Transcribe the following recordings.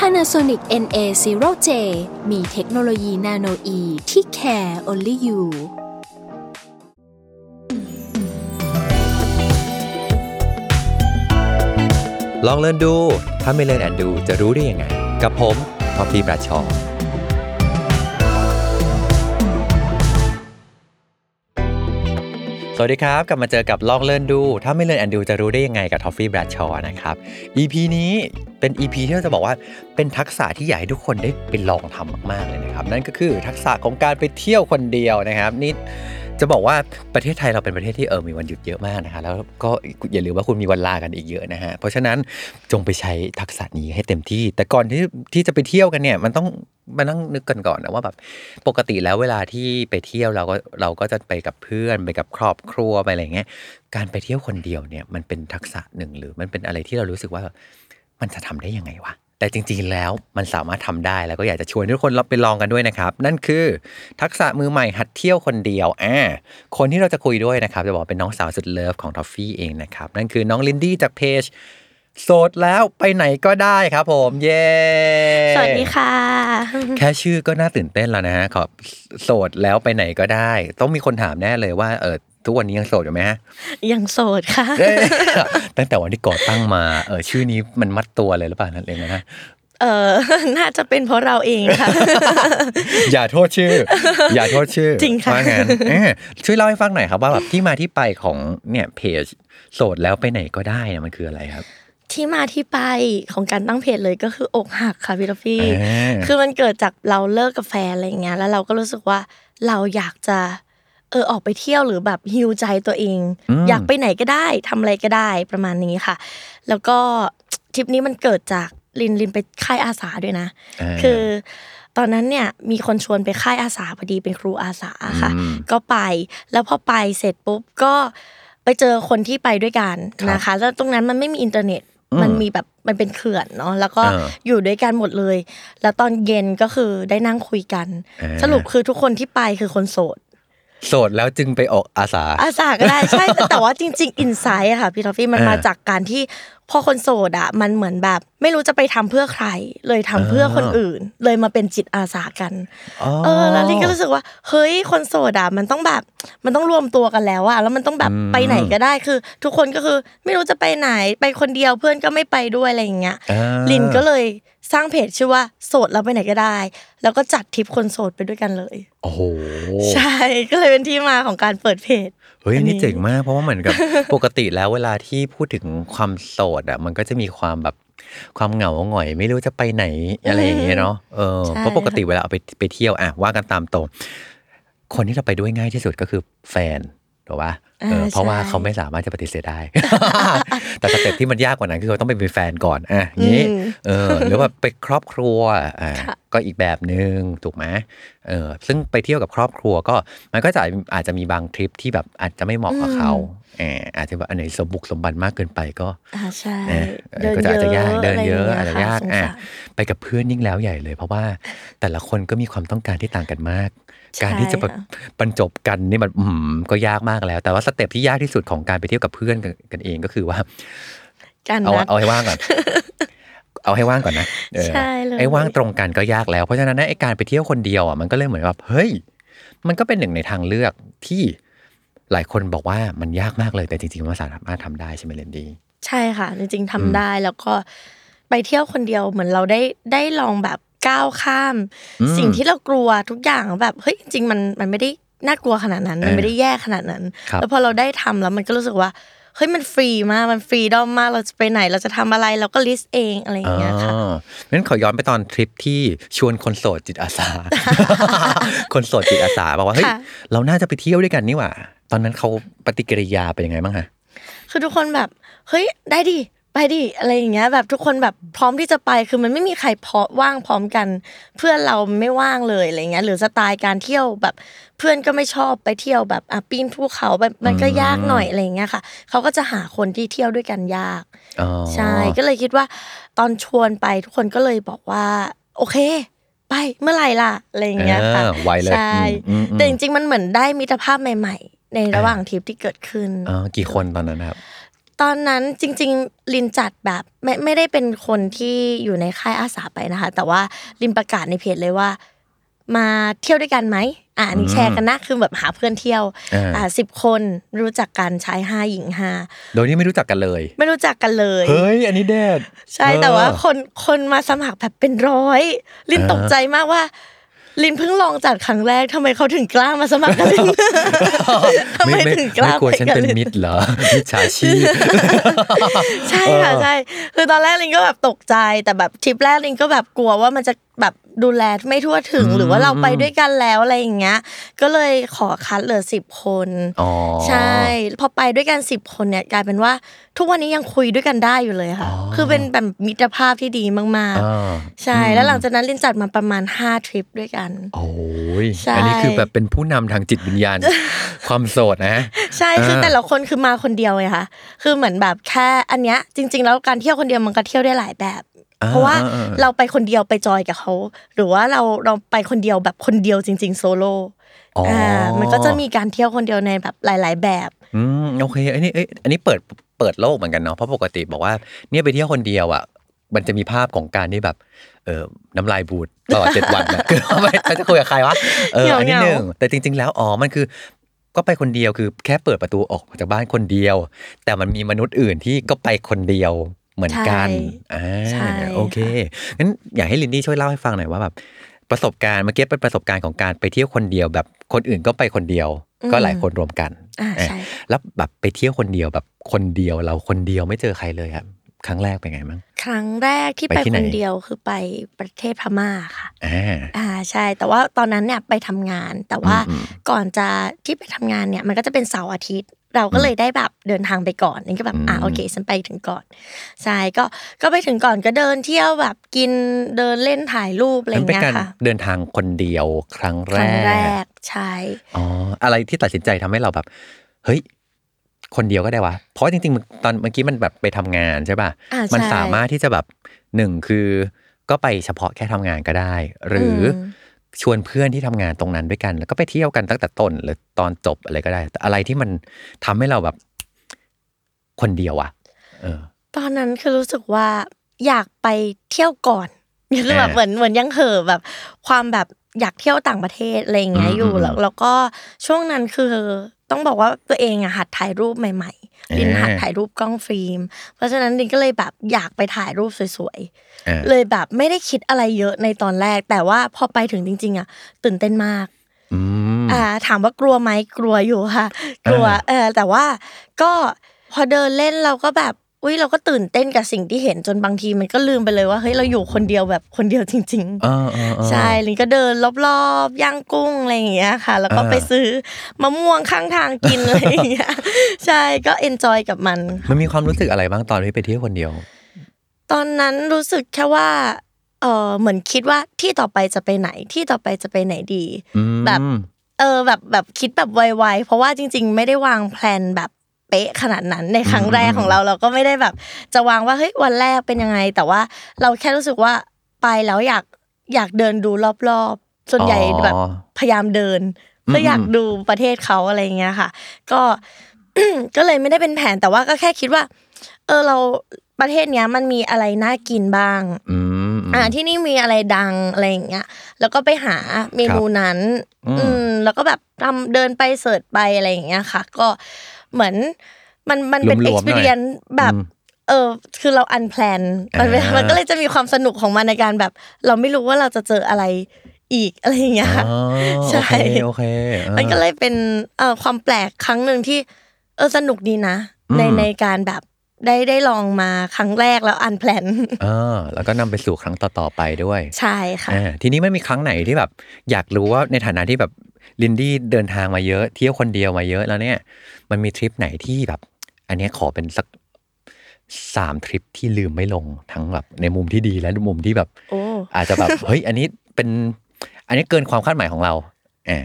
Panasonic NA0J มีเทคโนโลยี nanoe ที่ care only you ลอง Learn ดู ถ้าไม่ Learn and do จะรู้ได้ยังไง กับผมทอฟฟี่แบรดชอว์ สวัสดีครับ กลับมาเจอกับลอง Learn ดู ถ้าไม่ Learn and do จะรู้ได้ยังไงกับทอฟฟี่แบรดชอว์นะครับ EP นี้เป็น EP ที่เราจะบอกว่าเป็นทักษะที่อยากให้ทุกคนได้ไปลองทำมากๆเลยนะครับ นั่นก็คือทักษะของการไปเที่ยวคนเดียวนะครับนี่จะบอกว่าประเทศไทยเราเป็นประเทศที่เออมีวันหยุดเยอะมากนะคะแล้วก็อย่าลืมว่าคุณมีวันลากันอีกเยอะนะฮะเพราะฉะนั้นจงไปใช้ทักษะนี้ให้เต็มที่ แต่ก่อนที่ที่จะไปเที่ยวกันเนี่ยมันต้อง มานั่งนึกกันก่อนนะว่าแบบปกติแล้วเวลาที่ไปเที่ยวเราก็เราก็จะไปกับเพื่อนไปกับครอบครัวไปอะไรเงี้ยการไปเที่ยวคนเดียวเนี่ยมันเป็นทักษะหนึ่งหรือมันเป็นอะไรที่เรารู้สึกว่ามันจะทำได้ยังไงวะแต่จริงๆ แล้วมันสามารถทำได้แล้วก็อยากจะชวนทุกคนเราไปลองกันด้วยนะครับ นั่นคือทักษะมือใหม่หัดเที่ยวคนเดียวอ่าคนที่เราจะคุยด้วยนะครับ จะบอกเป็นน้องสาวสุด love ของทอฟฟี่เองนะครับ นั่นคือน้องลินดี้จากเพจ โสดแล้วไปไหนก็ได้ครับ ผมเย้สวัสดีค่ะ แค่ชื่อก็น่าตื่นเต้นแล้วนะฮะขอบโสดแล้วไปไหนก็ได้ ต้องมีคนถามแน่เลยว่าเออทุกวันนี้ยังโสดอยู่ไหมฮะยังโสดค่ะเอ้ยตั้งแต่วันที่ก่อตั้งมาเออชื่อนี้มันมัดตัวเลยหรือเปล่านั่นเองนะเออน่าจะเป็นเพราะเราเองค่ะ อย่าโทษชื่อ อย่าโทษชื่อจริงค่ะว่างั้นเอ้ยช่วยเล่าให้ฟังหน่อยครับว่าแบบที่มาที่ไปของเนี่ยเพจโสดแล้วไปไหนก็ได้เนี่ยมันคืออะไรครับ ที่มาที่ไปของการตั้งเพจเลยก็คืออกหักค่ะพี่ทอฟฟี่อ่าคือมันเกิดจากเราเลิกกับแฟนอะไรอย่างเงี้ยแล้วเราก็รู้สึกว่าเราอยากจะเออออกไปเที่ยวหรือแบบฮิวใจตัวเอง อยากไปไหนก็ได้ทำอะไรก็ได้ประมาณนี้ค่ะ แล้วก็ทริปนี้มันเกิดจากลินลินไปค่ายอาสาด้วยนะอ่าคือ ตอนนั้นเนี่ยมีคนชวนไปค่ายอาสาพอดีเป็นครูอาสาค่ะอืมก็ไปแล้วพอไปเสร็จปุ๊บก็ไปเจอคนที่ไปด้วยกันครับนะคะ แล้วตรงนั้นมันไม่มีอินเทอร์เน็ตอื มมันมีแบบมันเป็นเขื่อนเนาะแล้วก็เอออยู่ด้วยกันหมดเลย แล้วตอนเย็นก็คือได้นั่งคุยกันอ่าสรุปคือทุกคนที่ไปคือคนโสดโสดแล้วจึงไปออกอาสาอาสาก็ได้ใช่แต่แต่ว่าจริง ๆ อินไซด์อะค่ะพี่ทอฟฟี่มันอ่ามมาจากการที่ พอคนโสดอะมันเหมือนแบบ ไม่รู้จะไปทำเพื่อใคร เลยทำเพื่อคนอื่น เลยมาเป็นจิตอาสากันอ๋อเออแล้วลินก็รู้สึกว่า เฮ้ยคนโสดอะมันต้องแบบ มันต้องรวมตัวกันแล้วอะแล้วมันต้องแบบอืมไปไหนก็ได้คือ ทุกคนก็คือไม่รู้จะไปไหนไปคนเดียวเพื่อนก็ไม่ไปด้วยอะไรอย่างเงี้ยอ่าลินก็เลยสร้างเพจชื่อว่าโสดแล้วไปไหนก็ได้ แล้วก็จัดทริปคนโสดไปด้วยกันเลย โอ้โหใช่ก็เลยเป็นที่มาของการเปิดเพจ เฮ้ยอันนี้อันนี้เจ๋งมากเพราะว่าเหมือนกับปกติแล้วเวลาที่พูดถึงความโสดอะมันก็จะมีความแบบความเหงาหงอย ไม่รู้จะไปไหนอะไรอย่างเงี้ยเนาะเออใช่เพราะปกติเวลาเอาไปไปเที่ยวอะว่ากันตามตรงคนที่เราไปด้วยง่ายที่สุดก็คือแฟน ถูกปะเออเพราะว่าเขาไม่สามารถจะปฏิเสธได้ แต่สเต็ปที่มันยากกว่านั้นคือเราต้องไปเป็นแฟนก่อนอะอย่างนี้อืมเออหรือว่าไปครอบครัวอ่าค่ะก็อีกแบบหนึ่งถูกไหมเออซึ่งไปเที่ยวกับครอบครัวก็มันก็จะอาจจะมีบางทริปที่แบบอาจจะไม่เหมาะกับเขาเอออาจจะแบบอันไหนสมบุกสมบันมากเกินไปก็อ่าใช่เออเออก็จะอาจจะยากเดินเยอะอาจจะยากสงอะสารไปกับเพื่อนยิ่งแล้วใหญ่เลย เพราะว่าแต่ละคนก็มีความต้องการที่ต่างกันมากใช่การที่จะแบบค่ะบรรจบกันนี่มันอืมก็ยากมากแล้ว แต่ว่าสเต็ปที่ยากที่สุดของการไปเที่ยวกับเพื่อนกันกันเองก็คือว่าการเอานัดเอาให้ว่างก่อนเอาให้ว่างก่อนนะเออใช่เลยไอ้ว่างตรงกันก็ยากแล้วเพราะฉะนั้นนะไอ้การไปเที่ยวคนเดียวอะมันก็เลยเหมือนแบบเฮ้ยมันก็เป็นหนึ่งในทางเลือกที่ หลายคนบอกว่ามันยากมากเลยแต่จริงๆมันสามารถทำได้ใช่ไหมเลนดี้ใช่ค่ะ จริง ๆทำได้แล้วก็ไปเที่ยวคนเดียวเหมือนเราได้ได้ลองแบบก้าวข้ามอืมสิ่งที่เรากลัวทุกอย่างแบบเฮ้ยจริง ๆ มันมันไม่ได้น่ากลัวขนาดนั้นมันเออไม่ได้แย่ขนาดนั้นครับแล้วพอเราได้ทำแล้วมันก็รู้สึกว่าเฮ้ยมันฟรีมากมัน freedom มากเราจะไปไหนเราจะทำอะไรเราก็ list เองอะไรอย่างเงี้ยค่ะอ๋องั้นขอย้อนไปตอนทริปที่ชวนคนโสดจิตอาสา คนโสดจิตอาสาบอกว่าเฮ้ยค่ะเราน่าจะไปเที่ยวด้วยกันนี่หว่า ตอนนั้นเขาปฏิกิริยาเป็นยังไงบ้างฮะคือทุกคนแบบเฮ้ยได้ดิไปดิอะไรอย่างเงี้ย แบบทุกคนแบบพร้อมที่จะไปคือมันไม่มีใครพอว่างพร้อมกัน เพื่อนเราไม่ว่างเลยอะไรเงี้ย หรือสไตล์การเที่ยวแบบเพื่อนก็ไม่ชอบไปเที่ยวแบบอะปีนภูเขาแบบมันก็ยากหน่อยอะไรเงี้ยค่ะเขาก็จะหาคนที่เที่ยวด้วยกันยากอ๋อใช่ก็เลยคิดว่า ตอนชวนไปทุกคนก็เลยบอกว่า โอเค ไปเมื่อไหร่ล่ะอะไรอย่างเงี้ยค่ะออไวเลยใช่อืมอืมแต่จริงๆมันเหมือนได้มิตรภาพใหม่ ๆ ในระหว่างทริปที่เกิดขึ้นอ๋อกี่คนตอนนั้นครับ ตอนนั้นจริง ๆ ลินจัดแบบไม่ไม่ได้เป็นคนที่อยู่ในค่ายอาสาไปนะคะ แต่ว่าลินประกาศในเพจเลยว่า มาเที่ยวด้วยกันไหมอ่านี่แชร์กันนะคือแบบหาเพื่อนเที่ยวอ่าอ่าสิบคนรู้จักกันชายห้าหญิงห้าโดยที่ไม่รู้จักกันเลย ไม่รู้จักกันเลยเฮ้ยอันนี้เด็ดใช่แต่ว่าคนคนมาสมัครแบบเป็นร้อย ลินตกใจมากว่า ลินเพิ่งลองจัดครั้งแรกทำไมเขาถึงกล้ามาสมัครกับลินทำไมไม่ไม่ถึงกล้าไม่กลัวไปฉันกับเป็นลินมิตรเหรอมิจฉาชีพใช่ค่ะใช่คือตอนแรกลินก็แบบตกใจแต่แบบทริปแรกลินก็แบบกลัวว่ามันจะ แบบดูแลไม่ทั่วถึงหรือว่าเราไปด้วยกันแล้วอะไรอย่างเงี้ย ก็เลยขอคัดเหลือสิบคนอ๋อใช่พอไปด้วยกันสิบคนเนี่ยกลายเป็นว่าทุกวันนี้ยังคุยด้วยกันได้อยู่เลยค่ะอ๋อคือเป็นแบบมิตรภาพที่ดีมากอ่าๆใช่แล้วหลังจากนั้นลินจัดมาประมาณห้าทริปด้วยกัน โอ้ยใช่อันนี้คือแบบเป็นผู้นำทางจิตวิญญาณความโสดนะ ใช่คืออ่าแต่ละคนคือมาคนเดียวไงคะคือเหมือนแบบแค่อันเนี้ยจริง ๆ แล้วการเที่ยวคนเดียวมันก็เที่ยวได้หลายแบบอ่า เพราะว่าอ่าอ่าเราไปคนเดียวไปจอยกับเขาหรือว่าเราเราไปคนเดียวแบบคนเดียวจริง ๆ โซโล่อ๋ออ่ามันก็จะมีการเที่ยวคนเดียวในแบบหลาย ๆ แบบอืมโอเคอันนี้เอ้ยอันนี้เปิดเปิดโลกเหมือนกันเนาะเพราะปกติบอกว่าเนี่ยไปเที่ยวคนเดียวอะมันจะมีภาพของการที่แบบ เออน้ำลายบูดตลอดเจ็ดวันนะคือไม่เขาจะคุยกับใครวะเอออันนี้หนึ่งแต่จริง ๆ แล้วอ๋อมันคือ ก็ไปคนเดียวคือแค่เปิดประตูออกจากบ้านคนเดียว แต่มันมีมนุษย์อื่นที่ก็ไปคนเดียว เหมือนกันใช่อ่าใช่โอเคงั้นอยากให้ลินดี้ช่วยเล่าให้ฟังหน่อยว่าแบบประสบการณ์เมื่อกี้เป็นประสบการณ์ของการไปเที่ยวคนเดียวแบบคนอื่นก็ไปคนเดียว ก็หลายคนรวมกันอ่าเออใช่แล้วแบบไปเที่ยวคนเดียวแบบคนเดียวเราคนเดียวไม่เจอใครเลยครับ ครั้งแรกเป็นไงมั้งครั้งแรกที่ไปไปที่ไหคนนเดียวคือไปประเทศพม่าค่ะอ่าอ่าใช่ แต่ว่าตอนนั้นเนี่ยไปทำงาน แต่ว่าอืมก่อนจะที่ไปทำงานเนี่ยมันก็จะเป็นเสาร์อาทิตย์ เราก็เลยได้แบบเดินทางไปก่อนนี่ก็แบบอ่าอืมโอเคฉันไปถึงก่อนใช่ก็ก็ไปถึงก่อนก็เดินเที่ยวแบบกินเดินเล่นถ่ายรูปอะไรมันเป็นเงี้ยการค่ะเดินทางคนเดียวครั้งคแรรั้งแรกกใช่อ๋ออะไรที่ตัดสินใจทำให้เราแบบ เฮ้ยคนเดียวก็ได้วะ เพราะว่าจริงๆตอนเมื่อกี้มันแบบไปทำงานใช่ป่ะอ่ามันใช่สามารถที่จะแบบหนึ่งคือก็ไปเฉพาะแค่ทำงานก็ได้ หรืออม ชวนเพื่อนที่ทำงานตรงนั้นด้วยกัน แล้วก็ไปเที่ยวกันตั้งแต่ต้นหรือตอนจบอะไรก็ได้ แต่อะไรที่มันทำให้เราแบบ คนเดียวอะเออ ตอนนั้นคือรู้สึกว่าอยากไปเที่ยวก่อนคือแบบเหมือนเหมือนยังเห่อะแบบ ความแบบอยากเที่ยวต่างประเทศอะไรอย่างเงี้ยอยู่แล้วแล้วก็ช่วงนั้นคือต้องบอกว่าตัวเองอะหัดถ่ายรูปใหม่ ๆ ลินอ่าหัดถ่ายรูปกล้องฟิล์ม เพราะฉะนั้นลินก็เลยแบบอยากไปถ่ายรูปสวยอ่าๆเลยแบบไม่ได้คิดอะไรเยอะในตอนแรก แต่ว่าพอไปถึงจริง ๆอะตื่นเต้นมากอืมอ่า ถามว่ากลัวไหมกลัวอยู่ค่ะ กลัวอ่าเออแต่ว่าก็พอเดินเล่นเราก็แบบ อุ้ยเราก็ตื่นเต้นกับสิ่งที่เห็นจนบางทีมันก็ลืมไปเลยว่าเฮ้ยเราอยู่คนเดียวแบบคนเดียวจริงเออเออเออๆใช่ลินก็เดินรอบๆย่างกุ้งอะไรอย่างเงี้ยค่ะ แล้วก็อ่าไปซื้อมะม่วงข้างทางกินอะไรอย่างเงี้ยใช่ก็ enjoy กับมันมันมีความรู้สึกอะไรบ้างตอนที่ไปเที่ยวคนเดียว ตอนนั้นรู้สึกแค่ว่าเออเหมือนคิดว่าที่ต่อไปจะไปไหนที่ต่อไปจะไปไหนดีอืมแบบเออแบบแบบคิดแบบไวๆเพราะว่าจริง ๆ ไม่ได้วาง plan แบบ เป๊ะขนาดนั้นในครั้งแรกของเราเราก็ไม่ได้แบบ จะวางว่าเฮ้ยวันแรกเป็นยังไง แต่ว่าเราแค่รู้สึกว่าไปแล้วอยากอยากเดินดูรอบๆ ส่วนใหญ่อ๋อแบบพยายามเดินเพื่ออมอยากดูประเทศเขาอะไรอย่างเงี้ยค่ะ ก็ก็เลยไม่ได้เป็นแผนแต่ว่าก็แค่คิดว่า เออเราประเทศเนี้ยมันมีอะไรน่ากินบ้างอืมอ่าที่นี่มีอะไรดังอะไรอย่างเงี้ย แล้วก็ไปหาเมนูนั้น อืมอืมแล้วก็แบบทำเดินไปเสิร์ชไปอะไรอย่างเงี้ยค่ะ ก็ เหมือนมันมันเป็นรวมๆหน่อย experience แบบอืมเออคือเราอันแพลนมันเป็นอ่ามัมันก็เลยจะมีความสนุกของมันในการแบบ เราไม่รู้ว่าเราจะเจออะไรอีกอะไรอย่างเงี้ยค่ะอ๋อใช่โอเคโอเคอ่ามันก็เลยเป็นเอ่อความแปลกครั้งหนึ่งที่ เออสนุกดีนะ ในอืมในการแบบได้ได้ลองมาครั้งแรกแล้วอันแพลนอ่าแล้วก็นำไปสู่ครั้งต่อๆไปด้วย ใช่ค่ะอ่าทีนี้มันมีครั้งไหนที่แบบ อยากรู้ว่าในฐานะที่แบบ ลินดี้เดินทางมาเยอะ เที่ยวคนเดียวมาเยอะแล้วเนี่ย มันมีทริปไหนที่แบบ อันเนี้ยขอเป็นสักสามทริปที่ลืมไม่ลงทั้งแบบในมุมที่ดีและมุมที่แบบโอ้อาจจะแบบเฮ้ยอันนี้เป็นอันนี้เกินความคาดหมายของเราเออ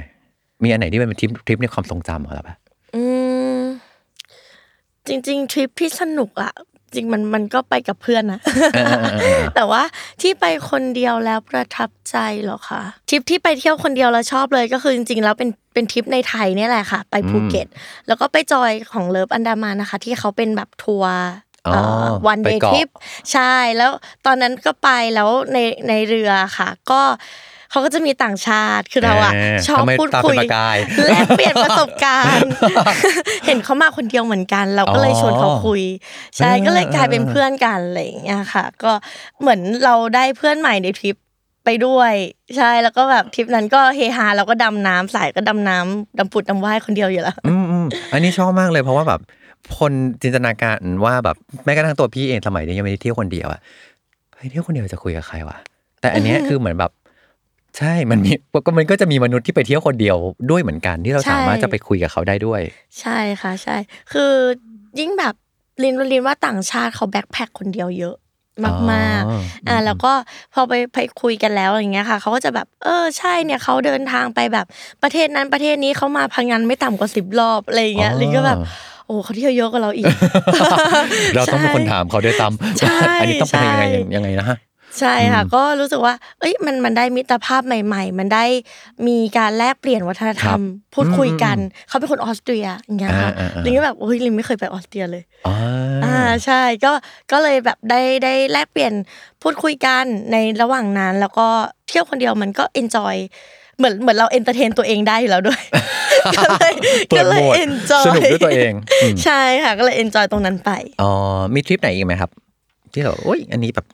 มีอันไหนที่เป็นทริปทริปในความทรงจำของเราปะอืมจริง ๆ ทริปที่สนุกอะ จริงมันมันก็ไปกับเพื่อนนะเออเออเออเออแต่ว่าที่ไปคนเดียวแล้วประทับใจเหรอคะทริปที่ไปเที่ยวคนเดียวแล้วชอบเลยก็คือจริงๆแล้วเป็นเป็นทริปในไทยเนี่ยแหละค่ะ ไปภูเก็ต แล้วก็ไป join ของ Love Andaman นะคะ ที่เขาเป็นแบบทัวร์อ๋อ one ไป day เกาะทริปใช่แล้วตอนนั้นก็ไปแล้วในในเรือค่ะ ก็ เขาก็จะมีต่างชาติคือเราอะเออชอบทำไมพูดตาเป็นคุยประกายแลกเปลี่ยนประสบการณ์ เห็นเขามาคนเดียวเหมือนกัน เราก็เลยชวนเขาคุย ใช่เออก็เลยกลายเป็นเพื่อนกันอะไรอย่างเงี้ยค่ะ ก็เหมือนเราได้เพื่อนใหม่ในทริปไปด้วยใช่แล้วก็แบบทริปนั้นก็เฮฮาเราก็ดำน้ำสายก็ดำน้ำดำปุดดำว่ายคนเดียวอยู่แล้วอืมอืมอันนี้ชอบมากเลยเพราะว่าแบบคนจินตนาการว่าแบบแม้กระทั่งตัวพี่เองสมัยนี้ยังไม่ได้เที่ยวคนเดียวอะไปเที่ยวคนเดียวจะคุยกับใครวะแต่อันเนี้ยคือเหมือนแบบ ใช่มันมีก็มันก็จะมีมนุษย์ที่ไปเที่ยวคนเดียวด้วยเหมือนกัน ที่เราใช่สามารถจะไปคุยกับเขาได้ด้วย ใช่ค่ะใช่ คือยิ่งแบบลินลินว่าต่างชาติเขาแบ็คแพคคนเดียวเยอะมากอ๋อๆอ่าแล้วก็พอไปไปคุยกันแล้วอย่างเงี้ยค่ะเขาก็จะแบบ เออใช่เนี่ยเขาเดินทางไปแบบประเทศนั้นประเทศนี้เขามาพังงานไม่ต่ำกว่าสิบรอบอะไรอย่างเงี้ยอ๋อลินก็แบบโอ้เขาเที่ยวเยอะกว่าเราอีก เราต้องเป็นคนถามเขาด้วยซ้ใช่ำอันนี้ต้องเป็นยังไงใช่ยังไงนะฮะ ใช่ค่ะ ก็รู้สึกว่า เอ้ยมันมันได้มิตรภาพใหม่ ๆ มันได้มีการแลกเปลี่ยนวัฒนธรรม พูดคุยกัน เขาเป็นคนออสเตรียอย่างเงี้ยค่ะอ่าอ่าอ่าลินก็แบบโอ้ยลินไม่เคยไปออสเตรียเลยอ๋อออ่าใช่ก็ก็เลยแบบได้ได้แลกเปลี่ยนพูดคุยกันในระหว่างนั้น แล้วก็เที่ยวคนเดียวมันก็ enjoy เหมือนเหมือนเรา entertain ตัวเองได้อยู่แล้วด้วยก็เลยเปิก็ดเลโหยมด enjoy สนุกด้วยตัวเองอืมใช่ค่ะก็เลย enjoy ตรงนั้นไปอ๋อมีทริปไหนอีกไหมครับ ที่เราโอ้ยอันนี้แบบ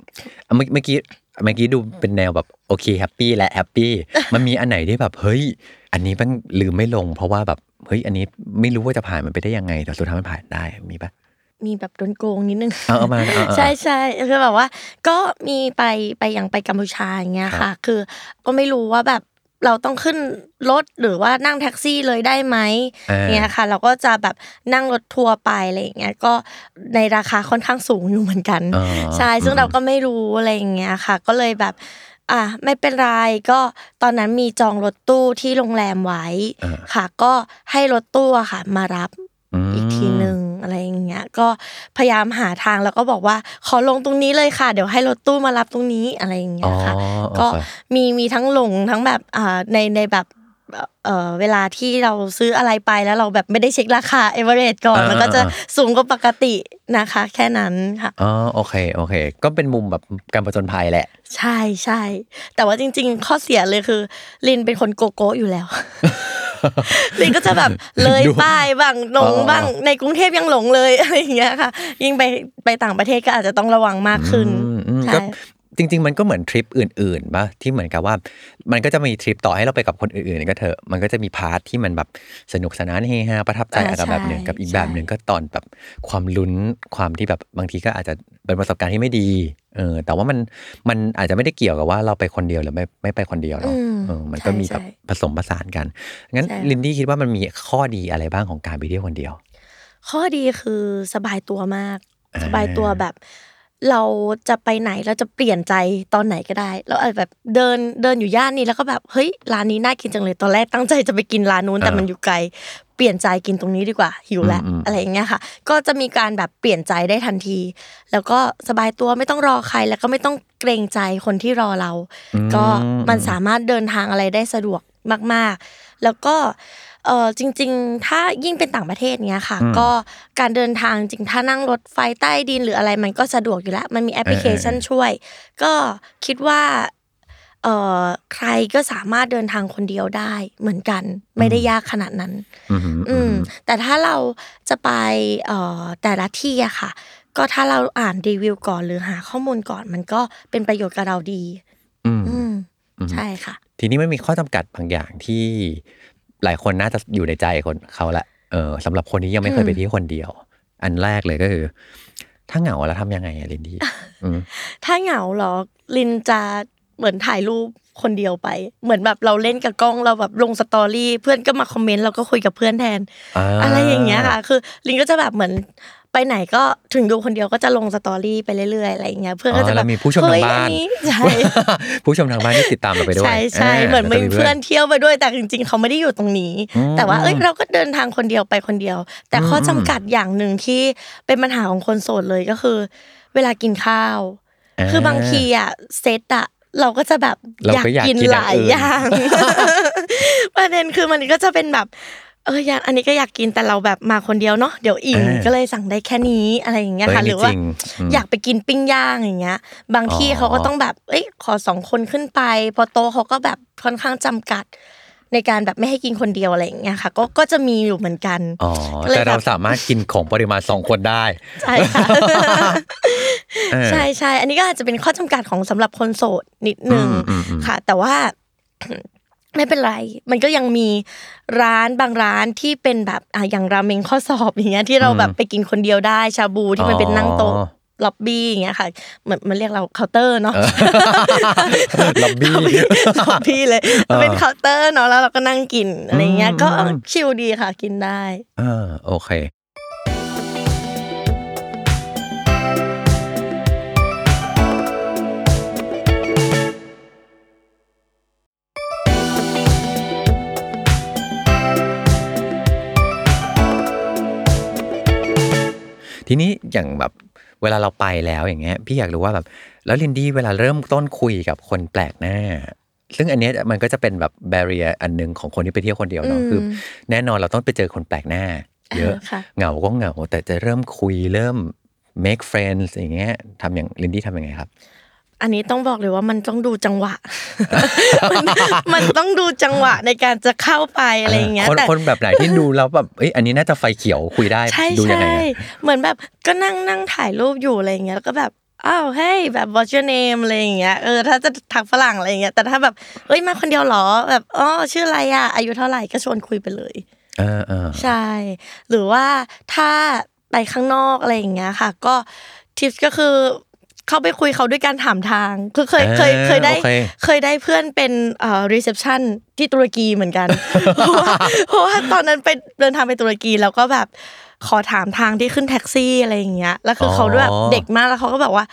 อะเมื่อเมื่อกี้เมื่อกี้ดูเป็นแนวแบบโอเค happy และ happyมันมีอันไหนที่แบบเฮ้ย อันนี้มันลืมไม่ลง เพราะว่าแบบเฮ้ย อันนี้ไม่รู้ว่าจะผ่านมันไปได้ยังไง แต่สุดท้ายมันผ่านได้มีปะมีแบบโดนโกงนิดนึงเอาเอามาเอาเอาใช่ใช่คือแบบว่า ก็มีไปไปอย่างไปกัมพูชาอย่างเงี้ยครัค่ะบคือก็ไม่รู้ว่าแบบ เราต้องขึ้นรถหรือว่านั่งแท็กซี่เลยได้ไหมอ่าเนี่ยค่ะ เราก็จะแบบนั่งรถทัวร์ไปอะไรอย่างเงี้ยก็ในราคาค่อนข้างสูงอยู่เหมือนกันอ๋อใช่ซึ่งอืมเราก็ไม่รู้อะไรอย่างเงี้ยค่ะ ก็เลยแบบอะไม่เป็นไรก็ตอนนั้นมีจองรถตู้ที่โรงแรมไว้อ่าค่ะ ก็ให้รถตู้อะค่ะมารับมอีก เงี้ยก็พยายามหาทางแล้วก็บอกว่าขอลงตรงนี้เลยค่ะ เดี๋ยวให้รถตู้มารับตรงนี้อะไรอย่างเงี้อ๋ยอค่ะโอก็เคมีมีทั้งหลงทั้งแบบอ่าในในแบบ เอ่อเวลาที่เราซื้ออะไรไปแล้วเราแบบไม่ได้เช็คราคาเอเวอเรสก่อนอ่ามันก็จะอ่าสูงกว่าปกตินะคะ แค่นั้นค่ะอ๋อโอเคโอเค ก็เป็นมุมแบบการผจญภัยแหละ ใช่ใช่แต่ว่าจริง ๆ ข้อเสียเลยคือ ลินเป็นคนโก๊ะๆอยู่แล้วลินก็จะแบบเลยดูป้ายบ้างหลงอ๋อบ้างในกรุงเทพยังหลงเลยอะไรอย่างเงี้ยค่ะ ยิ่งไปไปต่างประเทศก็อาจจะต้องระวังมากขึ้นอืมอืมใช่ก็ จริง ๆ มันก็เหมือนทริปอื่นๆป่ะที่เหมือนกับว่า มันก็จะมีทริปต่อให้เราไปกับคนอื่นๆก็เถอะมันก็จะมี part ที่มันแบบสนุกสนานเฮฮาประทับใจอ่าอะไรแบบหนึ่งใช่กับอีกแบบหนึ่งก็ตอนแบบความลุ้นความที่แบบบางทีก็อาจจะเป็นประสบการณ์ที่ไม่ดีเออแต่ว่ามันมันอาจจะไม่ได้เกี่ยวกับว่าเราไปคนเดียวหรือไม่ไม่ไปคนเดียวเนาะอืมเออมันก็มีแบบใช่ผสมผสานกันงั้นใช่ ลินดี้คิดว่ามันมีข้อดีอะไรบ้างของการไปเที่ยวคนเดียว ข้อดีคือสบายตัวมาก อ่า สบายตัวแบบ เราจะไปไหนเราจะเปลี่ยนใจตอนไหนก็ได้ เราอาจแบบเดินเดินอยู่ย่านนี้แล้วก็แบบเฮ้ยร้านนี้น่ากินจังเลยตอนแรกตั้งใจจะไปกินร้านนู้นแต่มันอยู่ไกล เปลี่ยนใจกินตรงนี้ดีกว่าหิวแล้วอืมอืมอะไรอย่างเงี้ยค่ะ ก็จะมีการแบบเปลี่ยนใจได้ทันที แล้วก็สบายตัวไม่ต้องรอใครแล้วก็ไม่ต้องเกรงใจคนที่รอเรา ก็มันสามารถเดินทางอะไรได้สะดวกมาก ๆ แล้วก็ เออจริง ๆ ถ้ายิ่งเป็นต่างประเทศเนี้ยค่ะอืมก็การเดินทางจริงถ้านั่งรถไฟใต้ดินหรืออะไรมันก็สะดวกอยู่แล้ว มันมีแอปพลิเคชันเออเออช่วย ก็คิดว่าเออใครก็สามารถเดินทางคนเดียวได้เหมือนกัน ไม่ได้ยากขนาดนั้น อืมอืมแต่ถ้าเราจะไปเอ่อแต่ละที่อะค่ะ ก็ถ้าเราอ่านรีวิวก่อนหรือหาข้อมูลก่อน มันก็เป็นประโยชน์กับเราดี อืมอืมอืมใช่ค่ะ ทีนี้มันมีข้อจำกัดบางอย่างที่ หลายคนน่าจะอยู่ในใจคนเขาละเออสำหรับคนที่ยังไม่เคยไปอืมเที่ยวคนเดียว อันแรกเลยก็คือ ถ้าเหงาแล้วทำยังไงอะลินดี้อืมถ้าเหงาเหรอลินจะเหมือนถ่ายรูปคนเดียวไป เหมือนแบบเราเล่นกับกล้องเราแบบลง story เพื่อนก็มา comment เราก็คุยกับเพื่อนแทน อะไรอย่างเงี้ยค่ะ คือ ลินก็จะแบบเหมือน ไปไปไหนก็ถึงอยู่คนเดียวก็จะลง story ไปเรื่อยๆอะไรอย่างเงี้ยเพื่อนก็จะอ๋อแบแล้วมีผู้ชมทางบ้านเฮ้ยอันนี้ใช่ผู้ชมทางบ้านที่ติดตามเราไปด้วยใช่ใช่าเหมือนมีแล้วก็เพื่อนเที่ยวไปด้วยแต่จริง ๆ เขาไม่ได้อยู่ตรงนี้อืมแต่ว่าเอ้ยเราก็เดินทางคนเดียวไปคนเดียว แต่ข้อจำกัดอย่างหนึ่งที่เป็นปัญหาของคนโสดเลยก็คือ เวลากินข้าว คือบางทีอะเซตอะเราก็จะแบบเราอยากก็อยากกินกินหลายอย่างออื่นย่างประเด็นคือมันก็จะเป็นแบบ เอออยากอันนี้ก็อยากกินแต่เราแบบมาคนเดียวเนาะเดี๋ยวอิ่มอ่าก็เลยสั่งได้แค่นี้อะไรอย่างเงี้ยเอ้ยค่ะนี่หรือว่าจริงอืมอยากไปกินปิ้งย่างอย่างเงี้ย บางที่อ๋อเขาก็ต้องแบบเอ้ยขอสองคนขึ้นไป พอโตะเขาก็แบบค่อนข้างจำกัดในการแบบไม่ให้กินคนเดียวอะไรอย่างเงี้ยค่ะ ก็ก็จะมีอยู่เหมือนกันอ๋อก็เลยแต่เราแบบสามารถกินของปริมาณสองคนได้ ใช่ค่ะเออใช่ใช่อันนี้ก็อาจจะเป็นข้อจำกัดของสำหรับคนโสดนิดนึงอืมอืมอืมค่ะ แต่ว่า ไม่เป็นไร มันก็ยังมีร้านบางร้านที่เป็นแบบอะอย่างราเมงข้อสอบอย่างเงี้ยที่เราแบบไปกินคนเดียวได้ชาบูที่มันเป็นนั่งโต๊ะอ๋อล็อบบี้อย่างเงี้ยค่ะเหมือนมันเรียกเราเคาน์เตอร์เนาะล็อบบี้ล็อบบี้เลยมันเป็นเคาน์เตอร์เนาะแล้วเราก็นั่งกินอะไรเงี้ยอืมก็อืม chill ดีค่ะกินได้เออโอเค ทีนี้อย่างแบบเวลาเราไปแล้วอย่างเงี้ยพี่อยากรู้ว่าแบบแล้วลินดี้เวลาเริ่มต้นคุยกับคนแปลกหน้า ซึ่งอันเนี้ยมันก็จะเป็นแบบ barrier อันหนึ่งของคนที่ไปเที่ยวคนเดียวเนาะอืมคือ แน่นอนเราต้องไปเจอคนแปลกหน้า เยอะอ่าค่ะเหงาก็เหงาแต่จะเริ่มคุยเริ่ม make friends อย่างเงี้ยทำอย่างลินดี้ทำยังไงครับ อันนี้ต้องบอกเลยว่ามันต้องดูจังหวะมันมันต้องดูจังหวะในการจะเข้าไปอะไรอย่างเงี้ยคนแต่คนแบบไหนที่ดูแล้วแบบเอ้ยอันนี้น่าจะไฟเขียวคุยได้ใช่ดูยังไงใช่อะเหมือนแบบก็นั่งนั่งถ่ายรูปอยู่อะไรอย่างเงี้ยแล้วก็แบบอ้าวเฮ้ยแบบ what's your name อะไรอย่างเงี้ยเออถ้าจะทักฝรั่งอะไรอย่างเงี้ยแต่ถ้าแบบเอ้ยมาคนเดียวเหรอแบบอ๋อชื่ออะไรอะอายุเท่าไหร่ก็ชวนคุยไปเลยเออเออใช่ หรือว่าถ้าไปข้างนอกอะไรอย่างเงี้ยค่ะ ก็ทิปก็คือ เข้าไปคุยเขาด้วยการถามทาง คือเคยเคยเคยได้โอเคเคยได้เพื่อนเป็นเอ่อ reception ที่ตุรกีเหมือนกัน เพราะว่าเพราะว่าตอนนั้นไปเดินทางไปตุรกีแล้วก็แบบขอถามทางที่ขึ้นแท็กซี่อะไรอย่างเงี้ย แล้วคือเขาด้วยแบบเด็กมากแล้วเขาก็แบบว่า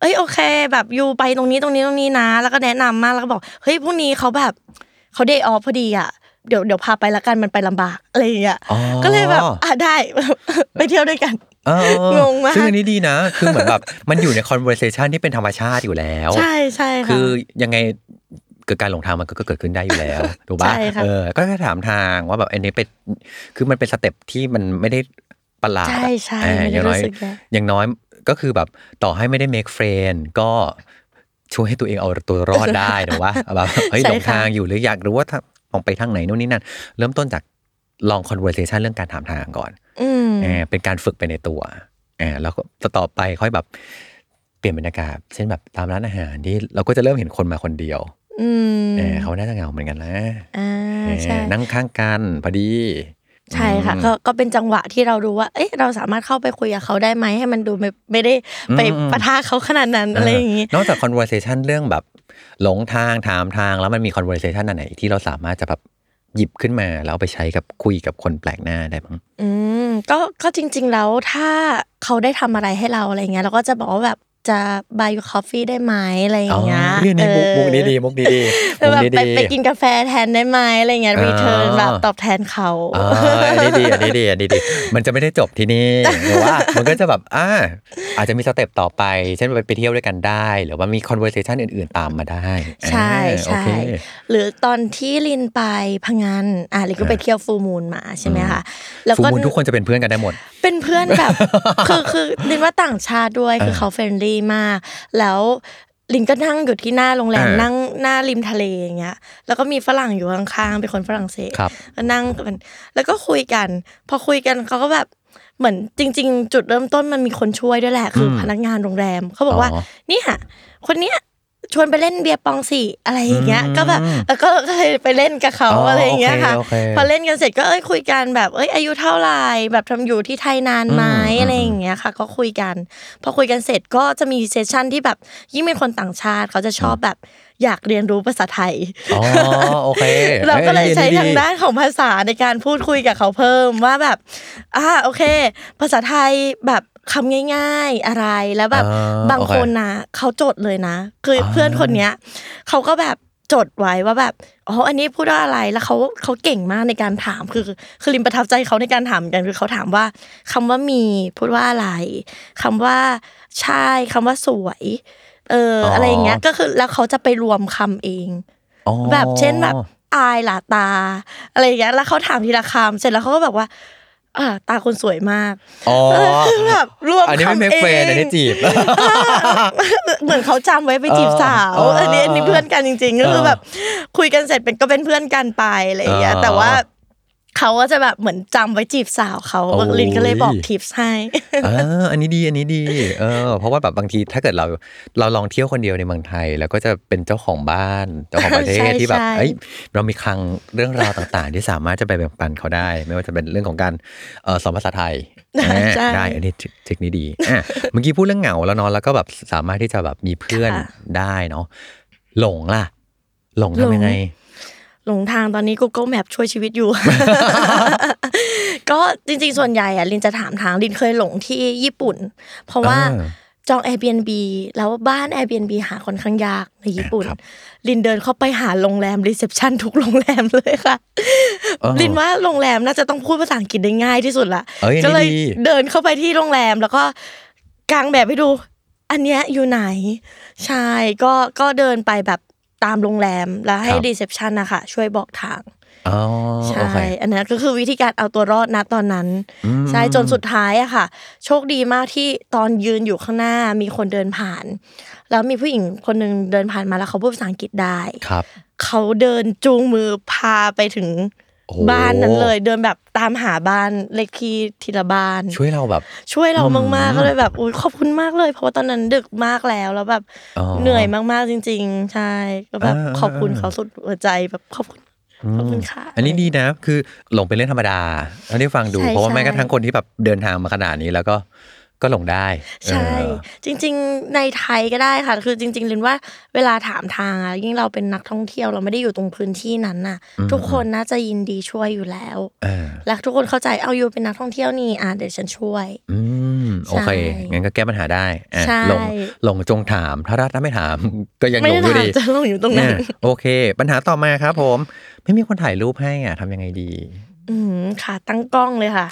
เอ้ยโอเค แบบอยู่ไปตรงนี้ตรงนี้ตรงนี้นะ แล้วก็แนะนำมากแล้วก็บอกเฮ้ยพรุ่งนี้เขาแบบเขา day off พอดีอะเดี๋ยวเดี๋ยวพาไปละกันมันไปลำบากอะไรอย่างเงี้ยอ๋อก็เลยแบบอะได้ไปเที่ยวด้วยกันเออเออ งงมากซึ่งอันนี้ดีนะ คือเหมือนแบบมันอยู่ใน conversation ที่เป็นธรรมชาติอยู่แล้ว ใช่ใช่ค่ะคือยังไงเกิดการหลงทางมันก็เกิดขึ้นได้อยู่แล้วถูกปะใช่ค่ะเออ ก็แค่ถามทางว่าแบบอันนี้เป็นคือมันเป็นสเต็ปที่มันไม่ได้ประหลาดอะใช่ใช่เออไม่อได้ย่างน้อยรู้สึกแย่อย่างน้อยก็คือแบบต่อให้ไม่ได้ make friend ก็ช่วยให้ตัวเองเอาตัวรอดได้ถูกปะแบบเฮ้ยใช่หลงค่ะทางอยู่หรืออยากรู้ว่าถ้าออกไปทางไหนนู่นนี่นั่น เริ่มต้นจาก ลอง conversation เรื่องการถามทางก่อนอืมเออเป็นการฝึกไปในตัวเออแล้วก็ต่อไปค่อยแบบเปลี่ยนบรรยากาศ เช่นแบบตามร้านอาหารที่เราก็จะเริ่มเห็นคนมาคนเดียวอืมเออเขาน่าจะเหงาเหมือนกันนะอ่าเออใช่นั่งข้างกันพอดี ใช่ค่ะอืมก็ก็เป็นจังหวะที่เราดูว่า เอ๊ะเราสามารถเข้าไปคุยกับเขาได้ไหมให้มันดูไม่ไม่ได้ไปอืมปะทะเขาขนาดนั้นอะไรอย่างงี้นอกจาก conversation เรื่องแบบหลงทางถามทางแล้วมันมี conversation อันไหนที่เราสามารถจะแบบ หยิบขึ้นมาแล้วไปใช้กับคุยกับคนแปลกหน้าได้ั้งอืมก็ก็จริง ๆ แล้วถ้าเขาได้ทำอะไรให้เราอะไรเงี้ยเราก็จะบอกว่าแบบ จะ buy you coffee ได้ไหมอะไรอย่างเงี้ยอ๋อนี่นี่มุกมุกนี้ดีมุกนี้ดีเออมุกแบบนี้ไปดีไปกินกาแฟแทนได้ไหมอะไรเงี้ยอ่า return แบบตอบแทนเขาอ่าอันนี้ดีอันนี้ดีอันนี้ดี มันจะไม่ได้จบที่นี่หรือว่ามันก็จะแบบอ่าอาจจะมีสเต็ปต่อไป เช่นไปไปเที่ยวด้วยกันได้ หรือว่ามี conversation อื่น ๆ ตามมาได้ ใช่อ่าโอใช่เคหรือตอนที่ลินไปพังงานอะลินก็ไปอ่าเที่ยวฟูมูลมาใช่ไหมคะแล้วฟูก็มูลทุกคนจะเป็นเพื่อนกันได้หมด เป็นเพื่อนแบบ คือคือลินว่าต่างชาติด้วยคือเออเขาเฟรนลี่มาก แล้วลินก็นั่งอยู่ที่หน้าโรงแรมอ่านั่นั่งหน้าริมทะเลอย่างเงี้ย แล้วก็มีฝรั่งอยู่ข้างๆเป็นคนฝรั่งเศสครับก็นั่งกันแล้วก็คุยกัน พอคุยกันเขาก็แบบเหมือนจริง ๆ จุดเริ่มต้นมันมีคนช่วยด้วยแหละคืออมพนักงานโรงแรมเขาบอกว่าอ๋อเนี่ยคนเนี้ย ชวนไปเล่นเบียร์ปองสี่อะไรอย่างเงี้ยอืมก็แบบเออก็ก็เลยไปเล่นกับเขาอ๋อออะไรอย่างเงี้ยค่ะโอเคโอเคพอเล่นกันเสร็จก็เอ้ยคุยกันแบบเอ้ยอายุเท่าไหร่แบบทำอยู่ที่ไทยนานไหมอืมอะไรอย่างเงี้ยค่ะ ก็คุยกัน พอคุยกันเสร็จก็จะมีเซสชั่นที่แบบยิ่งเป็นคนต่างชาติเขาจะชอบแบบอยากเรียนรู้ภาษาไทยอ๋อโอเคเราก็เลยใช้อ้ทางด้านของภาษาในการพูดคุยกับเขาเพิ่มว่าแบบ อ่าโอเค ภาษาไทยแบบ คำง่าย ๆอะไรแล้วแบบอ่าบางโอเคคนนะเขาจดเลยนะ คืออาเพื่อนคนเนี้ยเขาก็แบบจดไว้ว่าแบบอ๋ออันนี้พูดว่าอะไรแล้วเขาเขาเก่งมากในการถามคือคือลิมประทับใจเขาในการถามเหมือนกันคือเขาถามว่าคำว่ามีพูดว่าอะไรคำว่าใช่คำว่าสวยเออออออะไรอย่างเงี้ยก็คือแล้วเขาจะไปรวมคำเองอ๋อแบบเช่นแบบอายหลาตา อะไรอย่างเงี้ยแล้วเขาถามทีละคำเสร็จแล้วเขาก็แบบว่า อ่าตาคนสวยมากอ๋อเออคือแบบรวมอันนี้ไม่คำเมคเองเฟนอันนี้จีบ เหมือนเขาจำไว้ไปจีบสาวเออเอออันนี้อันนี้เพื่อนกันจริงๆก็คือเออแบบคุยกันเสร็จเป็นก็เป็นเพื่อนกันไปอะไรอย่างเงี้ยเออแต่ว่า เขาก็จะแบบเหมือนจำไว้จีบสาวเขาโอ้ยลินก็เลยบอกทิปให้เอออันนี้ดีอันนี้ดีเออเพราะว่าแบบบางทีถ้าเกิดเราเราลองเที่ยวคนเดียวในเมืองไทย แล้วก็จะเป็นเจ้าของบ้านเจ้าของประเทใช่ศที่แบบใช่เอ้ยเรามีคลังเรื่องราวต่างๆ ที่สามารถจะไปแบ่งปันเขาได้ ไม่ว่าจะเป็นเรื่องของการเออสอนภาษาไทยอ่าใช่ได้อันนี้เทคนิคดีอะเมื่อกี้พูดเรื่องเหงาแล้วเนาะแล้วก็แบบสามารถที่จะแบบมีเพื่อนค่ะได้เนาะหลงล่ะ หลงทำยังไง หลงทางตอนนี้ Google Map ช่วยชีวิตอยู่ ก็จริง ๆ ส่วนใหญ่อะลินจะถามทางลินเคยหลงที่ญี่ปุ่น เพราะว่าอ่าจอง Airbnb แล้วบ้าน Airbnb หาค่อนข้างยากในญี่ปุ่นครับลินเดินเข้าไปหาโรงแรม reception ทุกโรงแรมเลยค่ะอ๋อลินว่าโรงแรมน่าจะต้องพูดภาษาอังกฤษได้ง่ายที่สุดละเอ้ยอันนี้ก็เลยดีเดินเข้าไปที่โรงแรมแล้วก็กางแบบให้ดู อันเนี้ยอยู่ไหน ใช่ ก็ก็เดินไปแบบ ตามโรงแรมแล้วให้ reception นะคะช่วยบอกทางอ๋อใช่โอเคอันนั้นก็คือวิธีการเอาตัวรอดนะตอนนั้นอืมใช่จนสุดท้ายอะค่ะ โชคดีมากที่ตอนยืนอยู่ข้างหน้ามีคนเดินผ่าน แล้วมีผู้หญิงคนหนึ่งเดินผ่านมาแล้วเขาพูดภาษาอังกฤษได้ครับเขาเดินจูงมือพาไปถึงโอ้โห บ้านนั้นเลย เดินแบบตามหาบ้านเลขที่ทีละบ้าน ช่วยเราแบบ ช่วยเราอืมมากๆก็เลยแบบอุ้ยขอบคุณมากเลย เพราะว่าตอนนั้นดึกมากแล้วแล้วแบบอ๋อเหนื่อยมากๆจริง ๆ ใช่ก็แบบอ่าขอบคุณเขาสุดหัวใจแบบขอบคุณขอบคุณค่ะอันนี้ดีนะ คือหลงเป็นเรื่องธรรมดาเท่าที่ฟังดูใช่เพราะว่าใช่แม้กระทั่งคนที่แบบเดินทางมาขนาดนี้แล้วก็ ก็หลงได้ ใช่เออจริง ๆ ในไทยก็ได้ค่ะ คือจริงๆลินว่าเวลาถามทางอะยิ่งเราเป็นนักท่องเที่ยวเราไม่ได้อยู่ตรงพื้นที่นั้นน่ะ ทุกคนน่าจะยินดีช่วยอยู่แล้วเออและทุกคนเข้าใจเอาอยู่เป็นนักท่องเที่ยวนี่อะเดี๋ยวฉันช่วย อืมโอเคใช่งั้นก็แก้ปัญหาได้อะใช่หลงหลงจงถามถ้ารัฐไม่ถาม ก็ยังไม่หลได้งอยู่ถามดีจะลงอยู่ตรงนั้นอะโอเค ปัญหาต่อมาครับผม ไม่มีคนถ่ายรูปให้อะทำยังไงดี อืมขาตั้งกล้องเลยค่ะ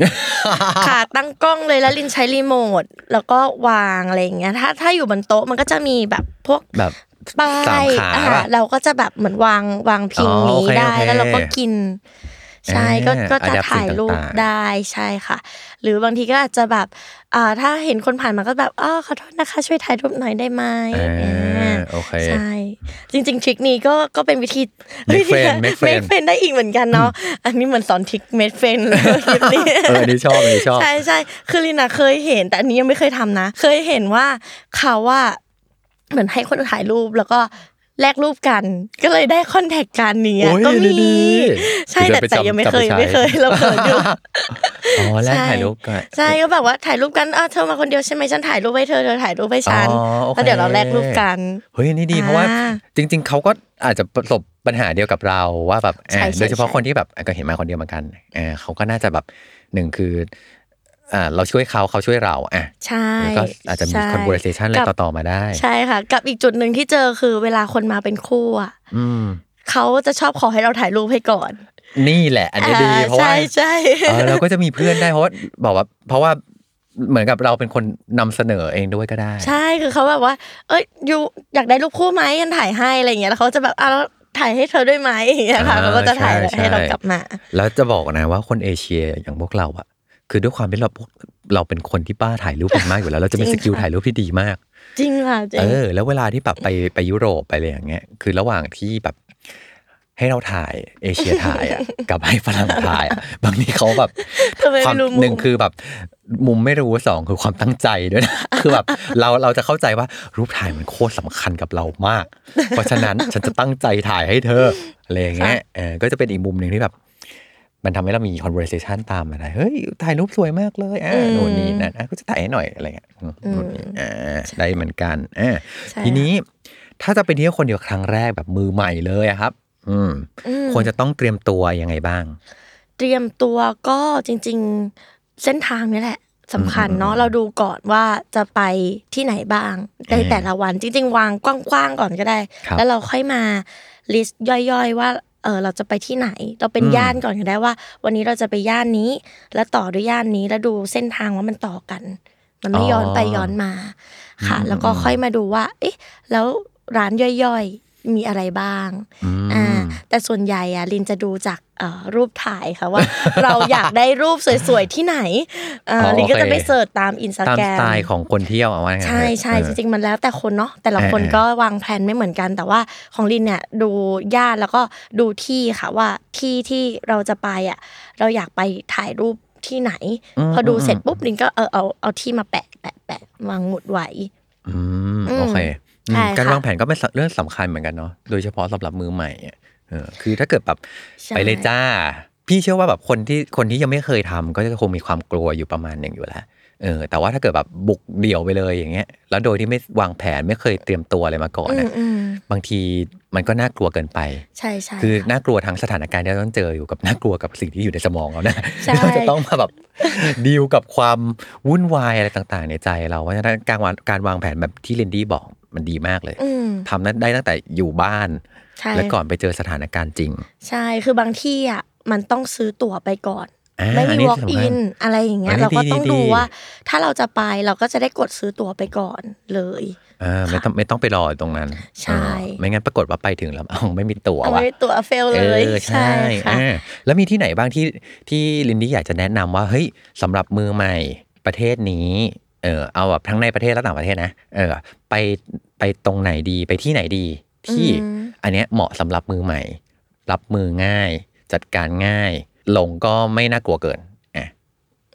ขาตั้งกล้องเลยแล้วลินใช้รีโมทแล้วก็วางอะไรอย่างเงี้ย ถ้าถ้าอยู่บนโต๊ะมันก็จะมีแบบพวกแบบป้าสามยขาอะป่ะเราก็จะแบบเหมือนวางวางพิงอ๋อนี้โอเคได้โอเคแล้วเราก็กิน ใช่ก็อ่าก็จะ adapt ถ่ายรูปสิ่งต่างๆได้ใช่ค่ะ หรือบางทีก็อาจจะแบบอ่าถ้าเห็นคนผ่านมาก็แบบอ๋อขอโทษนะคะ ช่วยถ่ายรูปหน่อยได้ไหมอ่าอ่าโอเคใช่จริง ๆ ทริคนี้ก็ก็เป็นวิธี Make วิธี friend make friend เฟนได้อีกเหมือนกันเนาะอันนี้เหมือนสอนทริคเมดเฟนเลยคลิปนี้เอออันนี้ชอบอันนี้ชอบใช่ใช่คือลินาเคยเห็น แต่อันนี้ยังไม่เคยทำนะ เคยเห็นว่าเขาว่าเหมือนให้คนถ่ายรูปแล้วก็ แลกรูปกัน ก็เลยได้คอนแทคกันเนี่ยโอ้ยก็มีดีใช่แต่เดี๋ยวจะไปแต่ยังไม่จำเคยจำไปใช้ไม่เคยเราเขินอยู่อ๋อแลกใช่ถ่ายรูปกันใช่ก็แบบว่าถ่ายรูปกันอะเธอมาคนเดียวใช่ไหมฉันถ่ายรูปให้เธอเธอถ่ายรูปให้ฉันอ๋อโอเคแล้วเดี๋ยวเราแลกรูปกันเฮ้ยอันนี่ดีอ่าเพราะว่าจริง ๆเขาก็อาจจะประสบปัญหาเดียวกับเราว่าแบบใช่อ่าใช่โดยเฉพาะใช่คนที่แบบก็เห็นมาคนเดียวเหมือนกันเออเขาก็น่าจะแบบหนึ่งคืออ่า เราช่วยเขาเขาช่วยเราอะใช่แล้วก็อาจจะมีใช่ conversation อะไรกับต่อๆมาได้ ใช่ค่ะ กับอีกจุดหนึ่งที่เจอคือเวลาคนมาเป็นคู่อะอืมเขาจะชอบขอให้เราถ่ายรูปให้ก่อน นี่แหละ อันนี้ดีอ่เพราะว่าใช่ใช่เออเราก็จะมีเพื่อนได้เพราะว่าบอกว่า เพราะว่าเหมือนกับเราเป็นคนนำเสนอเองด้วยก็ได้ ใช่คือเขาแบบว่า เอ้ยยูอยากได้รูปคู่ไหมกันถ่ายให้อะไรอย่างเงี้ยแล้วเขาจะแบบอะแล้วถ่ายให้เธอด้วยไหมอย่างเงี้ยค่ะอ่าเขาก็จะถ่ายใช่ให้เราใช่กลับมา แล้วจะบอกนะว่าคนเอเชียอย่างพวกเราอะ คือด้วยความที่เราพวกเราเป็นคนที่ป้าถ่ายรูปกันมากอยู่แล้ว เราจะมีจริสงกิลค่ะถ่ายรูปที่ดีมาก จริงค่ะจริเองอแล้วเวลาที่แบบไปไปยุโรปไปอะไรอย่างเงี้ย คือระหว่างที่แบบให้เราถ่ายเอเชียถ่ายอะกับให้ฝรั่งถ่ายอะบางทีเขาแบบทำไมความไม่รู้มุมหนึ่งคือแบบมุมไม่รู้สองคือความตั้งใจด้วยนะคือแบบเราเราจะเข้าใจว่ารูปถ่ายมันโคตรสำคัญกับเรามาก เพราะฉะนั้นฉันจะตั้งใจถ่ายให้เธออะไรอย่างเงี้ยเออก็จะเป็นอีกมุมหนึ่งที่แบบ มันทำให้เรามี conversation ตามมาได้เฮ้ย ถ่ายรูปสวยมากเลยอ่าอืมโน่นนี่นั่นอะก็จะถ่ายให้หน่อยอะไรเงี้ยอืมโน่นนี่อ่าได้เหมือนกันอ่าใช่ทีนี้ถ้าจะไปเที่ยวคนเดียวครั้งแรกแบบมือใหม่เลยอะครับอืมอืม ควรจะต้องเตรียมตัวยังไงบ้าง เตรียมตัวก็จริง ๆ เส้นทางนี่แหละสำคัญเนาะเราดูก่อนว่าจะไปที่ไหนบ้างในแต่ละวันจริง ๆ วางกว้างๆก่อนก็ได้ครับแล้วเราค่อยมาลิสต์ย่อยๆว่า เออเราจะไปที่ไหน เราเป็นอืมย่านก่อนก็ได้ว่า วันนี้เราจะไปย่านนี้ แล้วต่อด้วยย่านนี้แล้วดูเส้นทางว่ามันต่อกัน มันไม่ย้อนไปย้อนมาค่ะ แล้วก็ค่อยมาดูว่า เอ๊ะ แล้วร้านย่อยๆ มีอะไรบ้างอืมอ่าแต่ส่วนใหญ่อะลินจะดูจากเอ่อรูปถ่ายค่ะว่า เราอยากได้รูปสวยๆที่ไหนเอ่อออลินก็จะโอเคไปเสิร์ชตามอินสตาตามแกรสมไตล์ของคนเที่ยวเอาว่างั้นใช่ใช่เอจอริงๆมันแล้วแต่คนเนาะแต่ละคนเออก็วางแผนไม่เหมือนกัน แต่ว่าของลินเนี่ยดูญาติแล้วก็ดูที่ค่ะว่าที่ที่เราจะไปอะเราอยากไปถ่ายรูปที่ไหน พอดูเสร็จปุ๊บลินก็เออเอาเอาที่มาแปะแปะแปะวางหมุดไว้อืมอืมโอเคอืมใช่ การค่ะวางแผนก็เป็นเรื่องสำคัญเหมือนกันเนาะโดยเฉพาะสำหรับมือใหม่อะเออคือถ้าเกิดแบบใช่ไปเลยจ้า พี่เชื่อว่าแบบคนที่คนที่ยังไม่เคยทำก็จะคงมีความกลัวอยู่ประมาณหนึ่งอยู่แล้วเออแต่ว่าถ้าเกิดแบบบุกเดี่ยวไปเลยอย่างเงี้ย แล้วโดยที่ไม่วางแผนไม่เคยเตรียมตัวอะไรมาก่อนอือะมอืมบางทีมันก็น่ากลัวเกินไป ใช่ใช่คือน่ากลัวทั้งสถานการณ์ที่เราต้องเจออยู่กับน่ากลัวกับสิ่งที่อยู่ในสมองเรานะใช่เราจะต้องมาแบบดีลกับความวุ่นวายอะไรต่าง ๆ ในใจเราเพราะฉะนั้นการวางการวางแผนแบบที่เรนดี้บอก มันดีมากเลยอืมทำนั้นได้ตั้งแต่อยู่บ้านใช่และก่อนไปเจอสถานการณ์จริง ใช่คือบางที่อะมันต้องซื้อตั๋วไปก่อนอ่าไม่อันมีนี้ walk สำคัญ in อะไรอย่างเงี้อัยนนี้เราก็ดีต้องดีดูดีว่า ถ้าเราจะไปเราก็จะได้กดซื้อตั๋วไปก่อนเลยอ่าไม่ต้องไม่ต้องไปรอตรงนั้น ใช่เออไม่งั้นปรากฏว่าไปถึงแล้วเอาไม่มีตั๋วเอาว่ะไว้ตั๋วเฟลเอเลยอใช่ค่ะอ่าแล้วมีที่ไหนบ้างที่ที่ลินดี้อยากจะแนะนำว่าเฮ้ยสำหรับมือใหม่ประเทศนี้ เออเอาแบบทั้งในประเทศและต่างประเทศนะเออไปไปตรงไหนดีไปที่ไหนดี ที่อืมอันเนี้ยเหมาะสำหรับมือใหม่ รับมือง่าย จัดการง่าย ลงก็ไม่น่ากลัวเกินอะ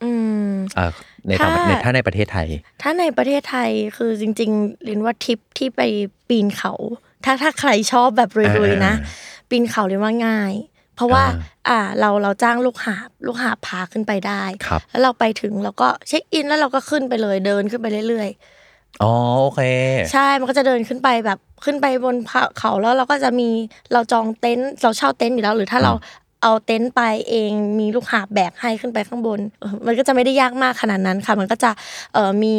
อืมเออในต่างประถ้าในถ้าในประเทศไทย ถ้าในประเทศไทยคือจริงๆลินว่าทริปที่ไปปีนเขา ถ้าถ้าใครชอบแบบรวยๆนะอ่ปีนเขาลินว่าง่าย เพราะว่าอ่าอ่าเราเราจ้างลูกหาบลูกหาบพาขึ้นไปได้ครับแล้วเราไปถึงเราก็เช็คอินแล้วเราก็ขึ้นไปเลยเดินขึ้นไปเรื่อยอ๋อโอเคๆใช่มันก็จะเดินขึ้นไปแบบขึ้นไปบนเขาแล้วเราก็จะมีเราจองเต็นท์เราเช่าเต็นท์อยู่แล้วหรือถ้าเรา เอาเต็นท์ไปเองมีลูกหาบแบกให้ขึ้นไปข้างบนเออมันก็จะไม่ได้ยากมากขนาดนั้นค่ะ มันก็จะเออมี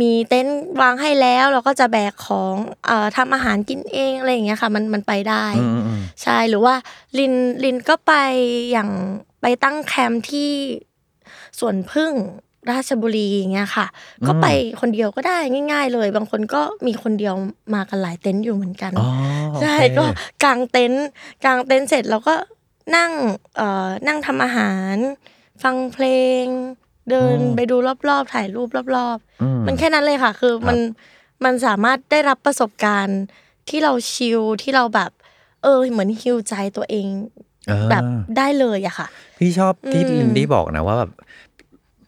มีเต็นท์วางให้แล้ว เราก็จะแบกของเอ่อทำอาหารกินเองอะไรอย่างเงี้ยค่ะ มันมันไปได้อืมอืมใช่หรือว่าลินลินก็ไปอย่างไปตั้งแคมป์ที่สวนพึ่งราชบุรีอย่างเงี้ยค่ะ ก็ไปคนเดียวก็ได้ง่าย ๆ เลย บางคนก็มีคนเดียวมากันหลายเต็นท์อยู่เหมือนกันอ๋อโอเคใช่ก็กางเต็นท์กางเต็นท์เสร็จเราก็ นั่ง เอ่อ นั่งทำอาหาร ฟังเพลง เดินไปดูรอบๆ ถ่ายรูปรอบอืๆมันแค่นั้นเลยค่ะ คือมัน มันสามารถได้รับประสบการณ์ที่เราชิลที่เราแบบ เออ เหมือนฮิวใจตัวเองเออแบบได้เลยอะค่ะ พี่ชอบที่อืม ลินดี้บอกนะว่าแบบ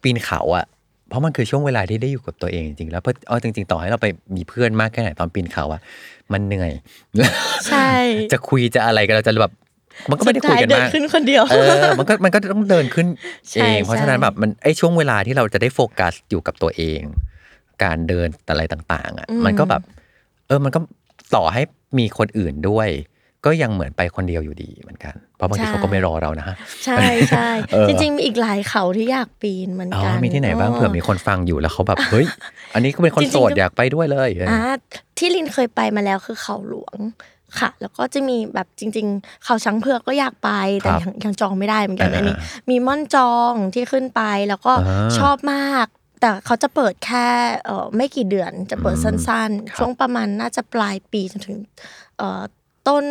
ปีนเขาอะเพราะมันคือช่วงเวลาที่ได้อยู่กับตัวเองจริงๆแล้วเพราะเอาจริง ๆ ต่อให้เราไปมีเพื่อนมากแค่ไหนตอนปีนเขาอะมันเหนื่อย ใช่ จะคุยจะอะไรกันเราจะแบบ มันก็ไม่ได้คุยกันสุดท้าเดิมากขึ้นคนเดียวเออมันก็มันก็ต้องเดินขึ้นใช่เองเพราะฉะนั้นใช่แบบมันไอช่วงเวลาที่เราจะได้โฟกัสอยู่กับตัวเอง การเดินอะไรต่างๆ อะ มันก็แบบ เออมันก็ต่อให้มีคนอื่นด้วย ก็ยังเหมือนไปคนเดียวอยู่ดีเหมือนกัน เพราะบางทีเขาก็ไม่รอเรานะฮะใช่ใช่เออจริงๆมีอีกหลายเขาที่อยากปีนเหมือนอ๋อกันมีที่ไหนบ้างเผื่อมีคนฟังอยู่แล้วเขาแบบเฮ้ยอันนี้ก็เป็นคนจริงๆโสดก็อยากไปด้วยเลยอ่าที่ลินเคยไปมาแล้วคือเขาหลวง ค่ะ แล้วก็จะมีแบบจริง ๆ เขาช้างเผือกก็อยากไปแต่ยังยังจองไม่ได้เหมือนกันอันนี้ มีม่อนจองที่ขึ้นไปแล้วก็อ่าชอบมาก แต่เขาจะเปิดแค่เออไม่กี่เดือนจะเปิดอืมสั้นครับๆช่วงประมาณน่าจะปลายปีจนถึงเอ่อต้น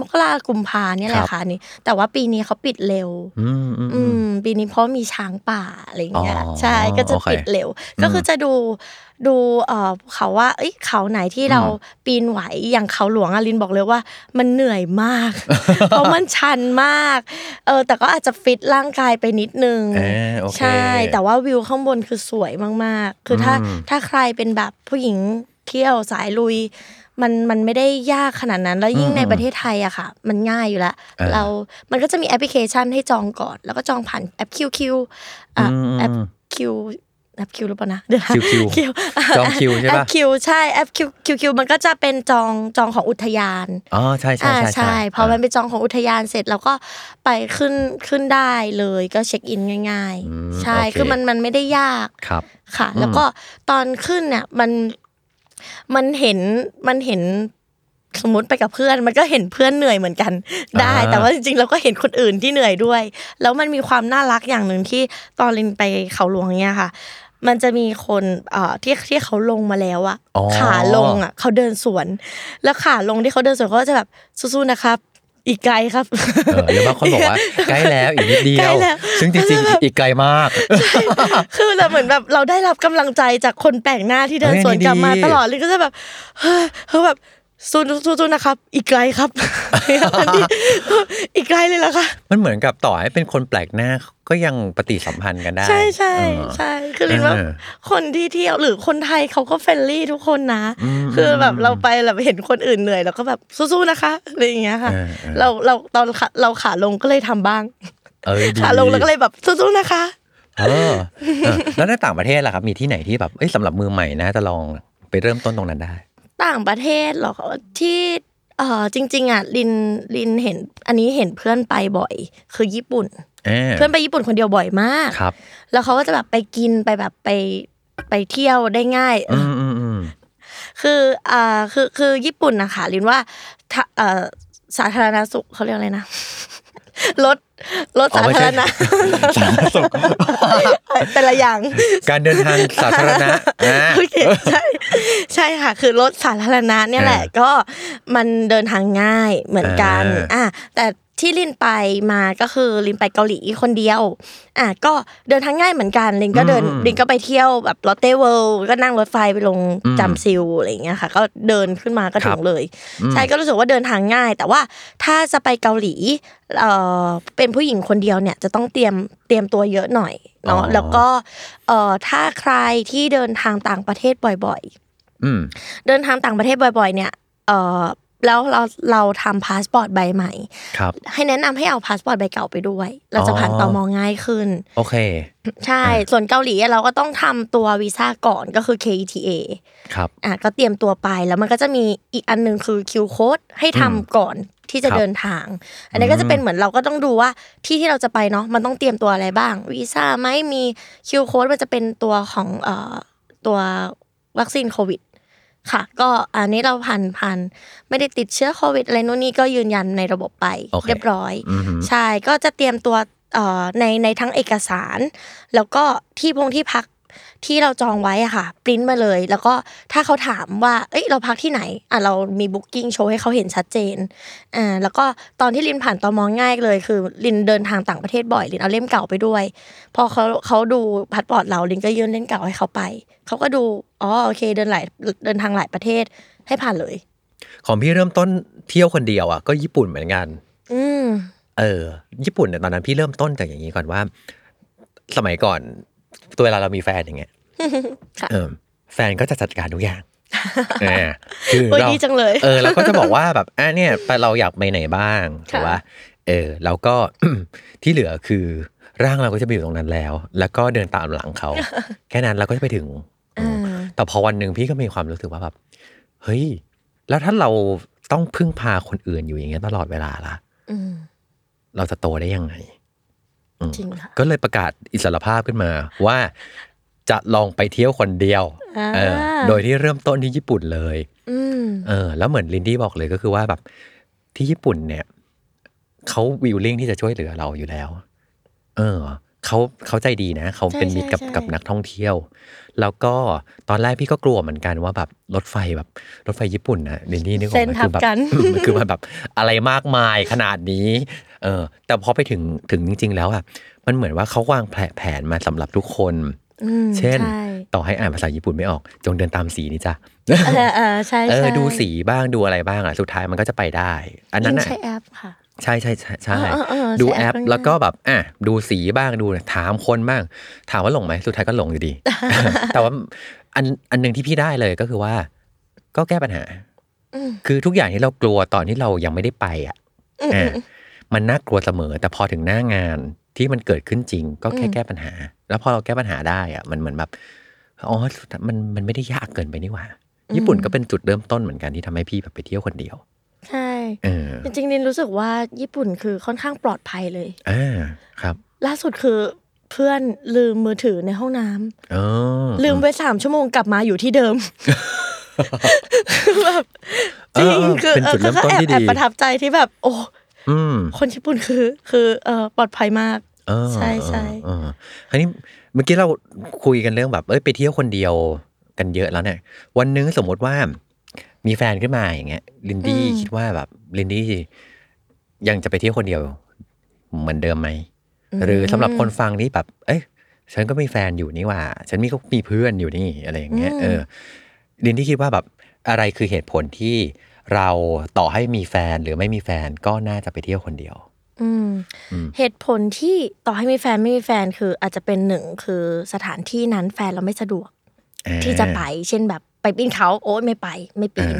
มกรากุมภาเนี่ยแหละค่ะอันนี่แต่ว่าปีนี้เขาปิดเร็ว อืมอืมอือืมมปีนี้เพราะมีช้างป่าอะไรอย่างเงี้ยอ๋อใช่ก็จะโอเคปิดเร็ว ก็คือจะดู ดูเอ่อเขาว่าเอ้ยเขาไหนที่เราอืมปีนไหวอย่างเขาหลวงอะลินบอกเลยว่า มันเหนื่อยมาก เพราะมันชันมากเออแต่ก็อาจจะฟิตร่างกายไปนิดนึงเออโอเคใช่ แต่ว่าวิวข้างบนคือสวยมากๆ คือถ้าอืมถ้าใครเป็นแบบผู้หญิงเที่ยวสายลุยมันมันไม่ได้ยากขนาดนั้น แล้วยิ่งอืมในประเทศไทยอะค่ะ มันง่ายอยู่แล้วอ่าเรา มันก็จะมีแอปพลิเคชันให้จองก่อน แล้วก็จองผ่านแอป QQ อะอืมแอป Q แอปคิวหรือเปล่านะเดี๋ยวนะคิวคิวคิวจองคิวใช่ปะแอปคิวใช่แอปคิวคิวคิวมันก็จะเป็นจองจองของอุทยานอ๋อใช่ใช่อ่าใช่ใช่พอมันไปจองของอุทยานเสร็จเราก็ไปขึ้นขึ้นได้เลยก็เช็คอินง่ายอืมๆใช่โอเคคือมันมันไม่ได้ยากครับค่ะ แล้วก็ตอนขึ้นเนี่ยมันมันเห็นมันเห็นสมมติไปกับเพื่อนมันก็เห็นเพื่อนเหนื่อยเหมือนกัน ได้อ่าแต่ว่าจริงๆเราก็เห็นคนอื่นที่เหนื่อยด้วย แล้วมันมีความน่ารักอย่างหนึ่งที่ตอนลินไปเขาหลวงเนี่ยค่ะ มันจะมีคนเอ่อที่ที่เขาลงมาแล้วอะอ๋อขาลงอะเขาเดินสวน แล้วขาลงที่เขาเดินสวนเขาก็จะแบบสู้ๆนะครับอีกไกลครับเออหรือบางคนบอกว่าใกล้แล้วอีกนิดเดีใกยล้วแล้วซึ่งจริงๆ อีกไกลมาก คือเราเหมือนแบบเราได้รับกำลังใจจากคนแปลกหน้าที่เดินเฮ้ยสวนกลับมาดีตลอดเลยก็จะแบบเฮ้ยเฮ้ยแบบ สู้สู้สู้นะครับ อีกไกลครับอีกไกลเลยเหรอคะมันเหมือนกับต่อให้เป็นคนแปลกหน้าก็ยังปฏิสัมพันธ์กันได้ ใช่ใช่เออใช่คือลินว่าเออคนที่เที่ยวหรือคนไทยเขาก็เฟรนลี่ทุกคนนะอืมคือแบบเราไปแบบเห็นคนอื่นเหนื่อยเราก็แบบสู้ๆนะคะอะไรอย่างเงี้ยค่ะเออเออเราเราตอนขาเราขาลงก็เลยทำบ้างเออดีขาลงแล้วก็เลยแบบสู้ๆนะคะเออเออแล้วในต่างประเทศล่ะครับมีที่ไหนที่แบบเอ้ยสำหรับมือใหม่นะจะลองไปเริ่มต้นตรงนั้นได้ ต่างประเทศเหรอที่เออจริง ๆอะลินลินเห็น อันนี้เห็นเพื่อนไปบ่อย คือญี่ปุ่นเออเพื่อนไปญี่ปุ่นคนเดียวบ่อยมากครับ แล้วเขาก็จะแบบไปกินไปแบบไปไปเที่ยวได้ง่ายอืมอืมอืมคืออ่าคือคือญี่ปุ่นนะคะลินว่าถ้าเอ่อสาธารณสุขเขาเรียกอะไรนะ รถรถอ๋อสาไม่ธาใช่รณะสาธารณสุขแต่ละอย่าง การเดินทางสาธารณะอ่าโอเคใช่ใช่ค่ะ คือรถสาธารณะเนี่ยแหละเออก็มันเดินทางง่ายเหมือนกันอ่าอะแต่ ที่ลินไปมาก็คือลินไปเกาหลีคนเดียว อะก็เดินทางง่ายเหมือนกันลินก็เดินลินก็ไปเที่ยวแบบลอตเต้เวิลด์ก็นั่งรถไฟไปลงจำซิลอะไรอย่างเงี้ยค่ะ ก็เดินขึ้นมาก็ถึงเลย ใช่ก็รู้สึกว่าเดินทางง่าย แต่ว่าถ้าจะไปเกาหลีเอ่อเป็นผู้หญิงคนเดียวเนี่ยจะต้องเตรียมเตรียมตัวเยอะหน่อยเนาะอ๋อแล้วก็เอ่อถ้าใครที่เดินทางต่างประเทศบ่อยอืมๆเดินทางต่างประเทศบ่อย ๆ เนี่ยเอ่อ แล้วเราเราทำพาสปอร์ตใบใหม่ครับให้แนะนำให้เอาพาสปอร์ตใบเก่าไปด้วย เราจะผ่านอ๋อตมง่ายขึ้น โอเค ใช่ ส่วนเกาหลีเราก็ต้องทำตัววีซ่าก่อนก็คือ K-ETA ครับอะก็เตรียมตัวไปแล้วมันก็จะมีอีกอันหนึงคือคิวโค้ดให้ทำก่อนที่จะครับเดินทาง อันนี้ก็จะเป็นเหมือนเราก็ต้องดูว่าที่ที่เราจะไปเนาะมันต้องเตรียมตัวอะไรบ้างวีซ่าไหมมีคิวโค้ดมันจะเป็นตัวของเอ่อตัววัคซีนโควิด ค่ะ ก็อันนี้เราผ่านผ่านไม่ได้ติดเชื้อโควิดอะไรนู่นนี่ก็ยืนยันในระบบไปโอเคเรียบร้อยอือหือใช่ก็จะเตรียมตัวเอ่อในในทั้งเอกสาร แล้วก็ที่พงที่พัก ที่เราจองไว้อะค่ะปริ้นมาเลย แล้วก็ถ้าเขาถามว่าเอ้ยเราพักที่ไหนอะเรามี booking โชว์ให้เขาเห็นชัดเจนอ่าแล้วก็ตอนที่ลินผ่านตมง่ายเลย คือลินเดินทางต่างประเทศบ่อยลินเอาเล่มเก่าไปด้วย พอเขาเขาดูพาสปอร์ตเราลินก็ยื่นเล่มเก่าให้เขาไปเขาก็ดูอ๋อโอเคเดินหลายเดินทางหลายประเทศให้ผ่านเลย ของพี่เริ่มต้นเที่ยวคนเดียวอะก็ญี่ปุ่นเหมือนกัน อืมเออญี่ปุ่นเนี่ยตอนนั้นพี่เริ่มต้นจากอย่างนี้ก่อนว่า สมัยก่อน ตัวเวลาเรามีแฟนอย่างเงี้ยค่ะเออแฟนก็จะจัดการทุกอย่างเออคือโอ้ยเราดีจังเลยเออเราก็จะบอกว่าแบบอะเนี่ยไปเราอยากไปไหนบ้างค่ะถูกปะเออแล้วก็ที่เหลือคือร่างเราก็จะไปอยู่ตรงนั้นแล้ว แล้วก็เดินตามหลังเขา แค่นั้นเราก็จะไปถึงอ่าแต่พอวันหนึ่งพี่ก็มีความรู้สึกว่าแบบเฮ้ย แล้วถ้าเราต้องพึ่งพาคนอื่นอยู่อย่างเงี้ยตลอดเวลาล่ะอืมเราจะโตได้ยังไงอืม จริงค่ะก็เลยประกาศอิสรภาพขึ้นมาว่าจะลองไปเที่ยวคนเดียวอ่าเออโดยที่เริ่มต้นที่ญี่ปุ่นเลยอืมเออ แล้วเหมือนลินดี้บอกเลยก็คือว่าแบบที่ญี่ปุ่นเนี่ยเขาวิวลิ่งที่จะช่วยเหลือเราอยู่แล้ว เออเขาเขาใจดีนะเขาเป็นมิตรกับกับนักท่องเที่ยว แล้วก็ตอนแรกพี่ก็กลัวเหมือนกันว่าแบบรถไฟแบบรถไฟญี่ปุ่นนะลินดี้นึกออกเส้นไหมทัคืบอแบบกันมันคือมันแบบอะไรมากมายขนาดนี้ เออแต่พอไปถึงถึงจริง ๆ แล้วอะมันเหมือนว่าเขาวางแผนแผนมาสำหรับทุกคนอืมเช่นใช่ต่อให้อ่านภาษาญี่ปุ่นไม่ออก จงเดินตามสีนี่จ้ะเออเออใช่เออใช่ดูสีบ้างดูอะไรบ้างอะสุดท้ายมันก็จะไปได้ อันนั้นยิ่งอะใช้แอปค่ะ ใช่ใช่ใช่ใช่เออเออเออดูใช้แอแอปปแล้วก็แบบอะดูสีบ้างดูถามคนบ้าง ถามว่าหลงไหมสุดท้ายก็หลงอยู่ดี แต่ว่าอันอันหนึ่งที่พี่ได้เลยก็คือว่า ก็แก้ปัญหาอืมคือทุกอย่างที่เรากลัวตอนที่เรายังไม่ได้ไปอะอื มอะมันน่ากลัวเสมอ แต่พอถึงหน้างานที่มันเกิดขึ้นจริง ก็แค่อืมแก้ปัญหา แล้วพอเราแก้ปัญหาได้อะมันเหมือนแบบอ๋อสุดท้ายมันมันไม่ได้ยากเกินไปนี่หว่า ญี่ปุ่นก็เป็นจุดเริ่มต้นเหมือนกันที่ทำให้พี่แบบไปเที่ยวคนเดียว ใช่เออจริงๆลินรู้สึกว่าญี่ปุ่นคือค่อนข้างปลอดภัยเลยอ่าครับ ล่าสุดคือเพื่อนลืมมือถือในห้องน้ำอ๋อลืมไปสามชั่วโมงกลับมาอยู่ที่เดิมแบบจริงเออคือเป็นเอจุอดเริ่มก็ต้นแอบที่แอบดีประทับใจที่แบบ โอ้อืม คนญี่ปุ่นคือ คือเออปลอดภัยมากเออใช่ใช่เออเออคราวนี้เมื่อกี้เราคุยกันเรื่องแบบเอ้ยไปเที่ยวคนเดียวกันเยอะแล้วเนี่ย วันหนึงสมมติว่ามีแฟนขึ้นมาอย่างเงี้ยลินดี้คิดว่าแบบลินดี้ยังจะไปเที่ยวคนเดียวเหมือนเดิมไหมหรือสำหรับคนฟังนี่แบบ เอ้ยฉันก็มีแฟนอยู่นี่หว่า ฉันมีก็มีเพื่อนอยู่นี่อะไรอย่างเงี้ยเออลินดี้คิดว่าแบบอะไรคือเหตุผลที่ เราต่อให้มีแฟนหรือไม่มีแฟนก็น่าจะไปเที่ยวคนเดียวอืมอืมเหตุผลที่ต่อให้มีแฟนไม่มีแฟนคืออาจจะเป็นหนึ่งคือสถานที่นั้นแฟนเราไม่สะดวกอ่าที่จะไปเช่นแบบไปปีนเขาโอ๊ยไม่ไปไม่ปีน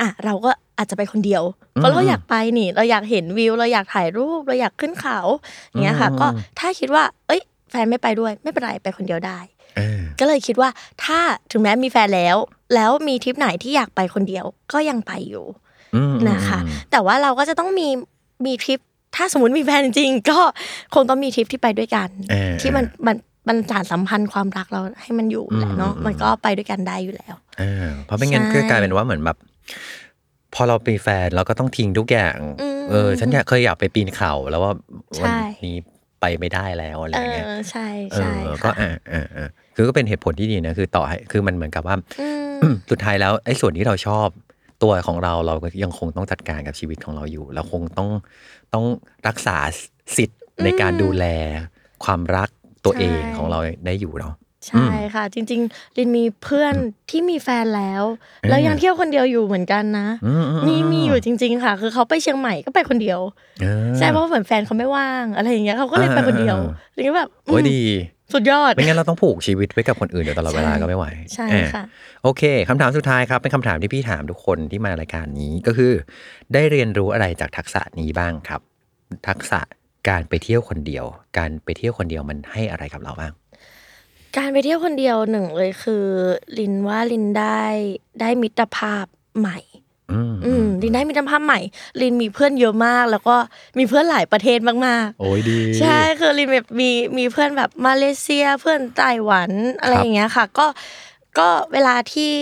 อ่าอะเราก็อาจจะไปคนเดียวอืมเพราะเราอยากไปนี่ เราอยากเห็นวิว เราอยากถ่ายรูป เราอยากขึ้นเขาอย่างเงี้ยค่ะอืมก็ถ้าคิดว่า เอ้ย แฟนไม่ไปด้วย ไม่เป็นไรไปคนเดียวได้เออก็เลยคิดว่าถ้าถึงแม้มีแฟนแล้ว แล้วมีทริปไหนที่อยากไปคนเดียวก็ยังไปอยู่อืมนะคะอืมแต่ว่าเราก็จะต้องมีมีทริปถ้าสมมติมีแฟนจริงๆก็คงต้องมีทริปที่ไปด้วยกันเออที่มันมันมันสานสัมพันธ์ความรักเราให้มันอยู่แหละเนาะอืมมันก็ไปด้วยกันได้อยู่แล้วเออเพราะไม่งั้นใช่ก็กลายเป็นว่าเหมือนแบบพอเราเป็นแฟนเราก็ต้องทิ้งทุกอย่างอืมเออ ฉันอยากเคยอยากไปปีนเขาแล้วว่าใช่วันนี้ไปไม่ได้แล้วอะไรเอเงี้ยอใช่เอใช่อก็ค่ะอ่าอ่าอ่า คือก็เป็นเหตุผลที่ดีนะคือต่อให้คือมันเหมือนกับว่าอืมสุดท้ายแล้วไอ้ส่วนที่เราชอบตัวของเราเราก็ยังคงต้องจัดการกับชีวิตของเราอยู่เราคงต้องต้องรักษาสิทธิ์ในการดูแลความรักตัวเองใช่ของเราได้อยู่เนาะใช่ค่ะ จริง ๆ ลินมีเพื่อนที่มีแฟนแล้วเออแล้วยังเที่ยวคนเดียวอยู่เหมือนกันนะอือืมีมีอยู่จริง ๆ ค่ะ คือเขาไปเชียงใหม่ก็ไปคนเดียวเออใช่เพราะว่าเหมือนแฟนเขาไม่ว่างอะไรอย่างเงี้ยเขาก็เลยไปคนเดียวอ่าหรือแบบโอ้ยอืมดี สุดยอด ไม่งั้นเราต้องผูกชีวิตไว้กับคนอื่นเดี๋ยวตลอดเวลาใช่ก็ไม่ไหว ใช่อ่ค่ะ โอเคคำถามสุดท้ายครับ เป็นคำถามที่พี่ถามทุกคนที่มารายการนี้ก็คือ ได้เรียนรู้อะไรจากทักษะนี้บ้างครับ ทักษะการไปเที่ยวคนเดียว การไปเที่ยวคนเดียวมันให้อะไรกับเราบ้าง การไปเที่ยวคนเดียวหนึ่งเลยคือ ลินว่าลินได้ได้มิตรภาพใหม่ อืมอืม ลินได้มิตรภาพใหม่ ลินมีเพื่อนเยอะมาก แล้วก็มีเพื่อนหลายประเทศมากโอ้ยดีๆใช่คือลินแบบมีมีเพื่อนแบบมาเลเซียเพื่อนไต้หวันอะไรครับอย่างเงี้ยค่ะ ก็ก็เวลาที่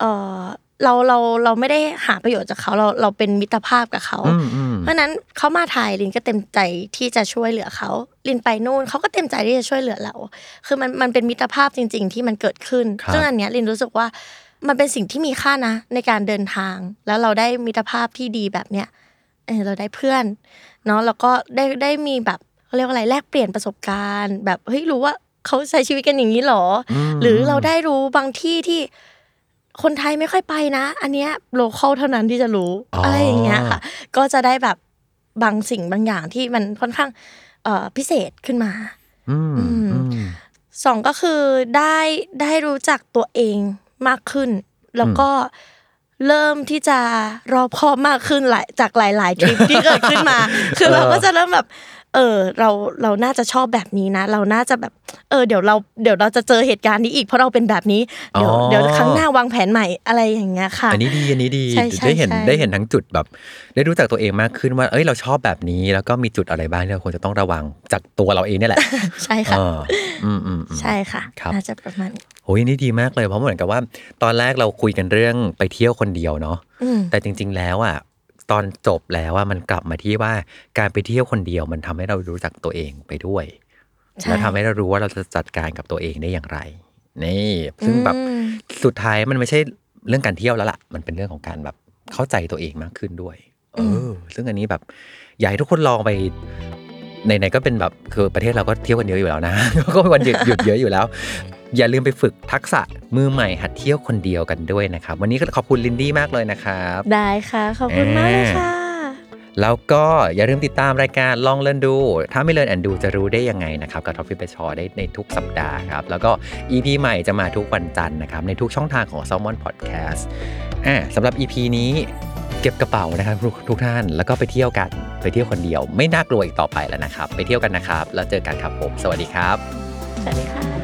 เออเราเราเราไม่ได้หาประโยชน์จากเขาเราเราเป็นมิตรภาพกับเขาอืมอืมเพราะฉะนั้นเขามาไทยลินก็เต็มใจที่จะช่วยเหลือเขาลินไปนู่นเขาก็เต็มใจที่จะช่วยเหลือเรา คือมันมันเป็นมิตรภาพจริง ๆ ที่มันเกิดขึ้นครับซึ่งอันเนี้ยลินรู้สึกว่า มันเป็นสิ่งที่มีค่านะ ในการเดินทาง แล้วเราได้มิตรภาพที่ดีแบบเนี้ยเออเราได้เพื่อนเนาะแล้วก็ได้ได้มีแบบเขาเรียกว่าอะไรแลกเปลี่ยนประสบการณ์ แบบเฮ้ยรู้ว่าเขาใช้ชีวิตกันอย่างนี้หรออมหรือเราได้รู้บางที่ที่คนไทยไม่ค่อยไปนะ อันเนี้ยโลเคอลเท่านั้นที่จะรู้อ๋อออะไรอย่างเงี้ยค่ะ ก็จะได้แบบบางสิ่งบางอย่างที่มันค่อนข้างเอ่อพิเศษขึ้นมาอืมอืมอืมสองก็คือได้ได้รู้จักตัวเอง มากขึ้น แล้วก็เริ่มที่จะรอบคอบมากขึ้นหลายจากหลาย ๆ ทริปที่เกิดขึ้นมา คือเราก็จะเริ่มแบบ เออ เราเราน่าจะชอบแบบนี้นะ เราน่าจะแบบ เออ เดี๋ยวเราเดี๋ยวเราจะเจอเหตุการณ์นี้อีกเพราะเราเป็นแบบนี้ เดี๋ยวอ๋อเดี๋ยวครั้งหน้าวางแผนใหม่อะไรอย่างเงี้ยค่ะ อันนี้ดีอันนี้ดีใช่ใช่ได้เห็นใช่ได้เห็นทั้งจุดแบบ ได้รู้จักตัวเองมากขึ้นว่า เอ้ยเราชอบแบบนี้ แล้วก็มีจุดอะไรบ้างที่เราควรจะต้องระวังจากตัวเราเองเนี่ยแหละ ใช่ค่ะเอออืมอืมอืมใช่ค่ะครับน่าจะประมาณนี้ โอ้ยนี่ดีมากเลยเพราะเหมือนกับว่า ตอนแรกเราคุยกันเรื่องไปเที่ยวคนเดียวเนาะอืมแต่จริง ๆ แล้วอะตอนจบแล้วว่ามันกลับมาที่ว่าการไปเที่ยวคนเดียวมันทำให้เรารู้จักตัวเองไปด้วยใช่แล้วทำให้เรารู้ว่าเราจะจัดการกับตัวเองได้อย่างไร นี่ ซึ่งแบบอืมสุดท้ายมันไม่ใช่เรื่องการเที่ยวแล้วล่ะ มันเป็นเรื่องของการแบบเข้าใจตัวเองมากขึ้นด้วย เออ ซึ่งอันนี้แบบอยากให้ทุกคนลองไปในไหนๆก็เป็นแบบคือประเทศเราก็เที่ยวกันเยอะอยู่แล้วนะ ก็มีวันหยุดหยุดเยอะอยู่แล้ว อย่าลืมไปฝึกทักษะมือใหม่หัดเที่ยวคนเดียวกันด้วยนะครับ วันนี้ก็ขอบคุณลินดี้มากเลยนะครับ ได้ค่ะ ขอบคุณมากเลยค่ะแล้วก็อย่าลืมติดตามรายการลองเรียนดู ถ้าไม่เรียนแอนดูจะรู้ได้ยังไงนะครับ กับทอฟฟี่เปชอได้ในทุกสัปดาห์ครับ แล้วก็ EP ใหม่จะมาทุกวันจันทร์นะครับ ในทุกช่องทางของ s ซ l m o n Podcast อ่าสำหรับ EP นี้เก็บกระเป๋านะครับทุกทุกท่านแล้วก็ไปเที่ยวกันไปเที่ยวคนเดียว ไม่น่ากลัวอีกต่อไปแล้วนะครับ ไปเที่ยวกันนะครับ แล้วเจอกันครับผม สวัสดีครับ สวัสดีค่ะ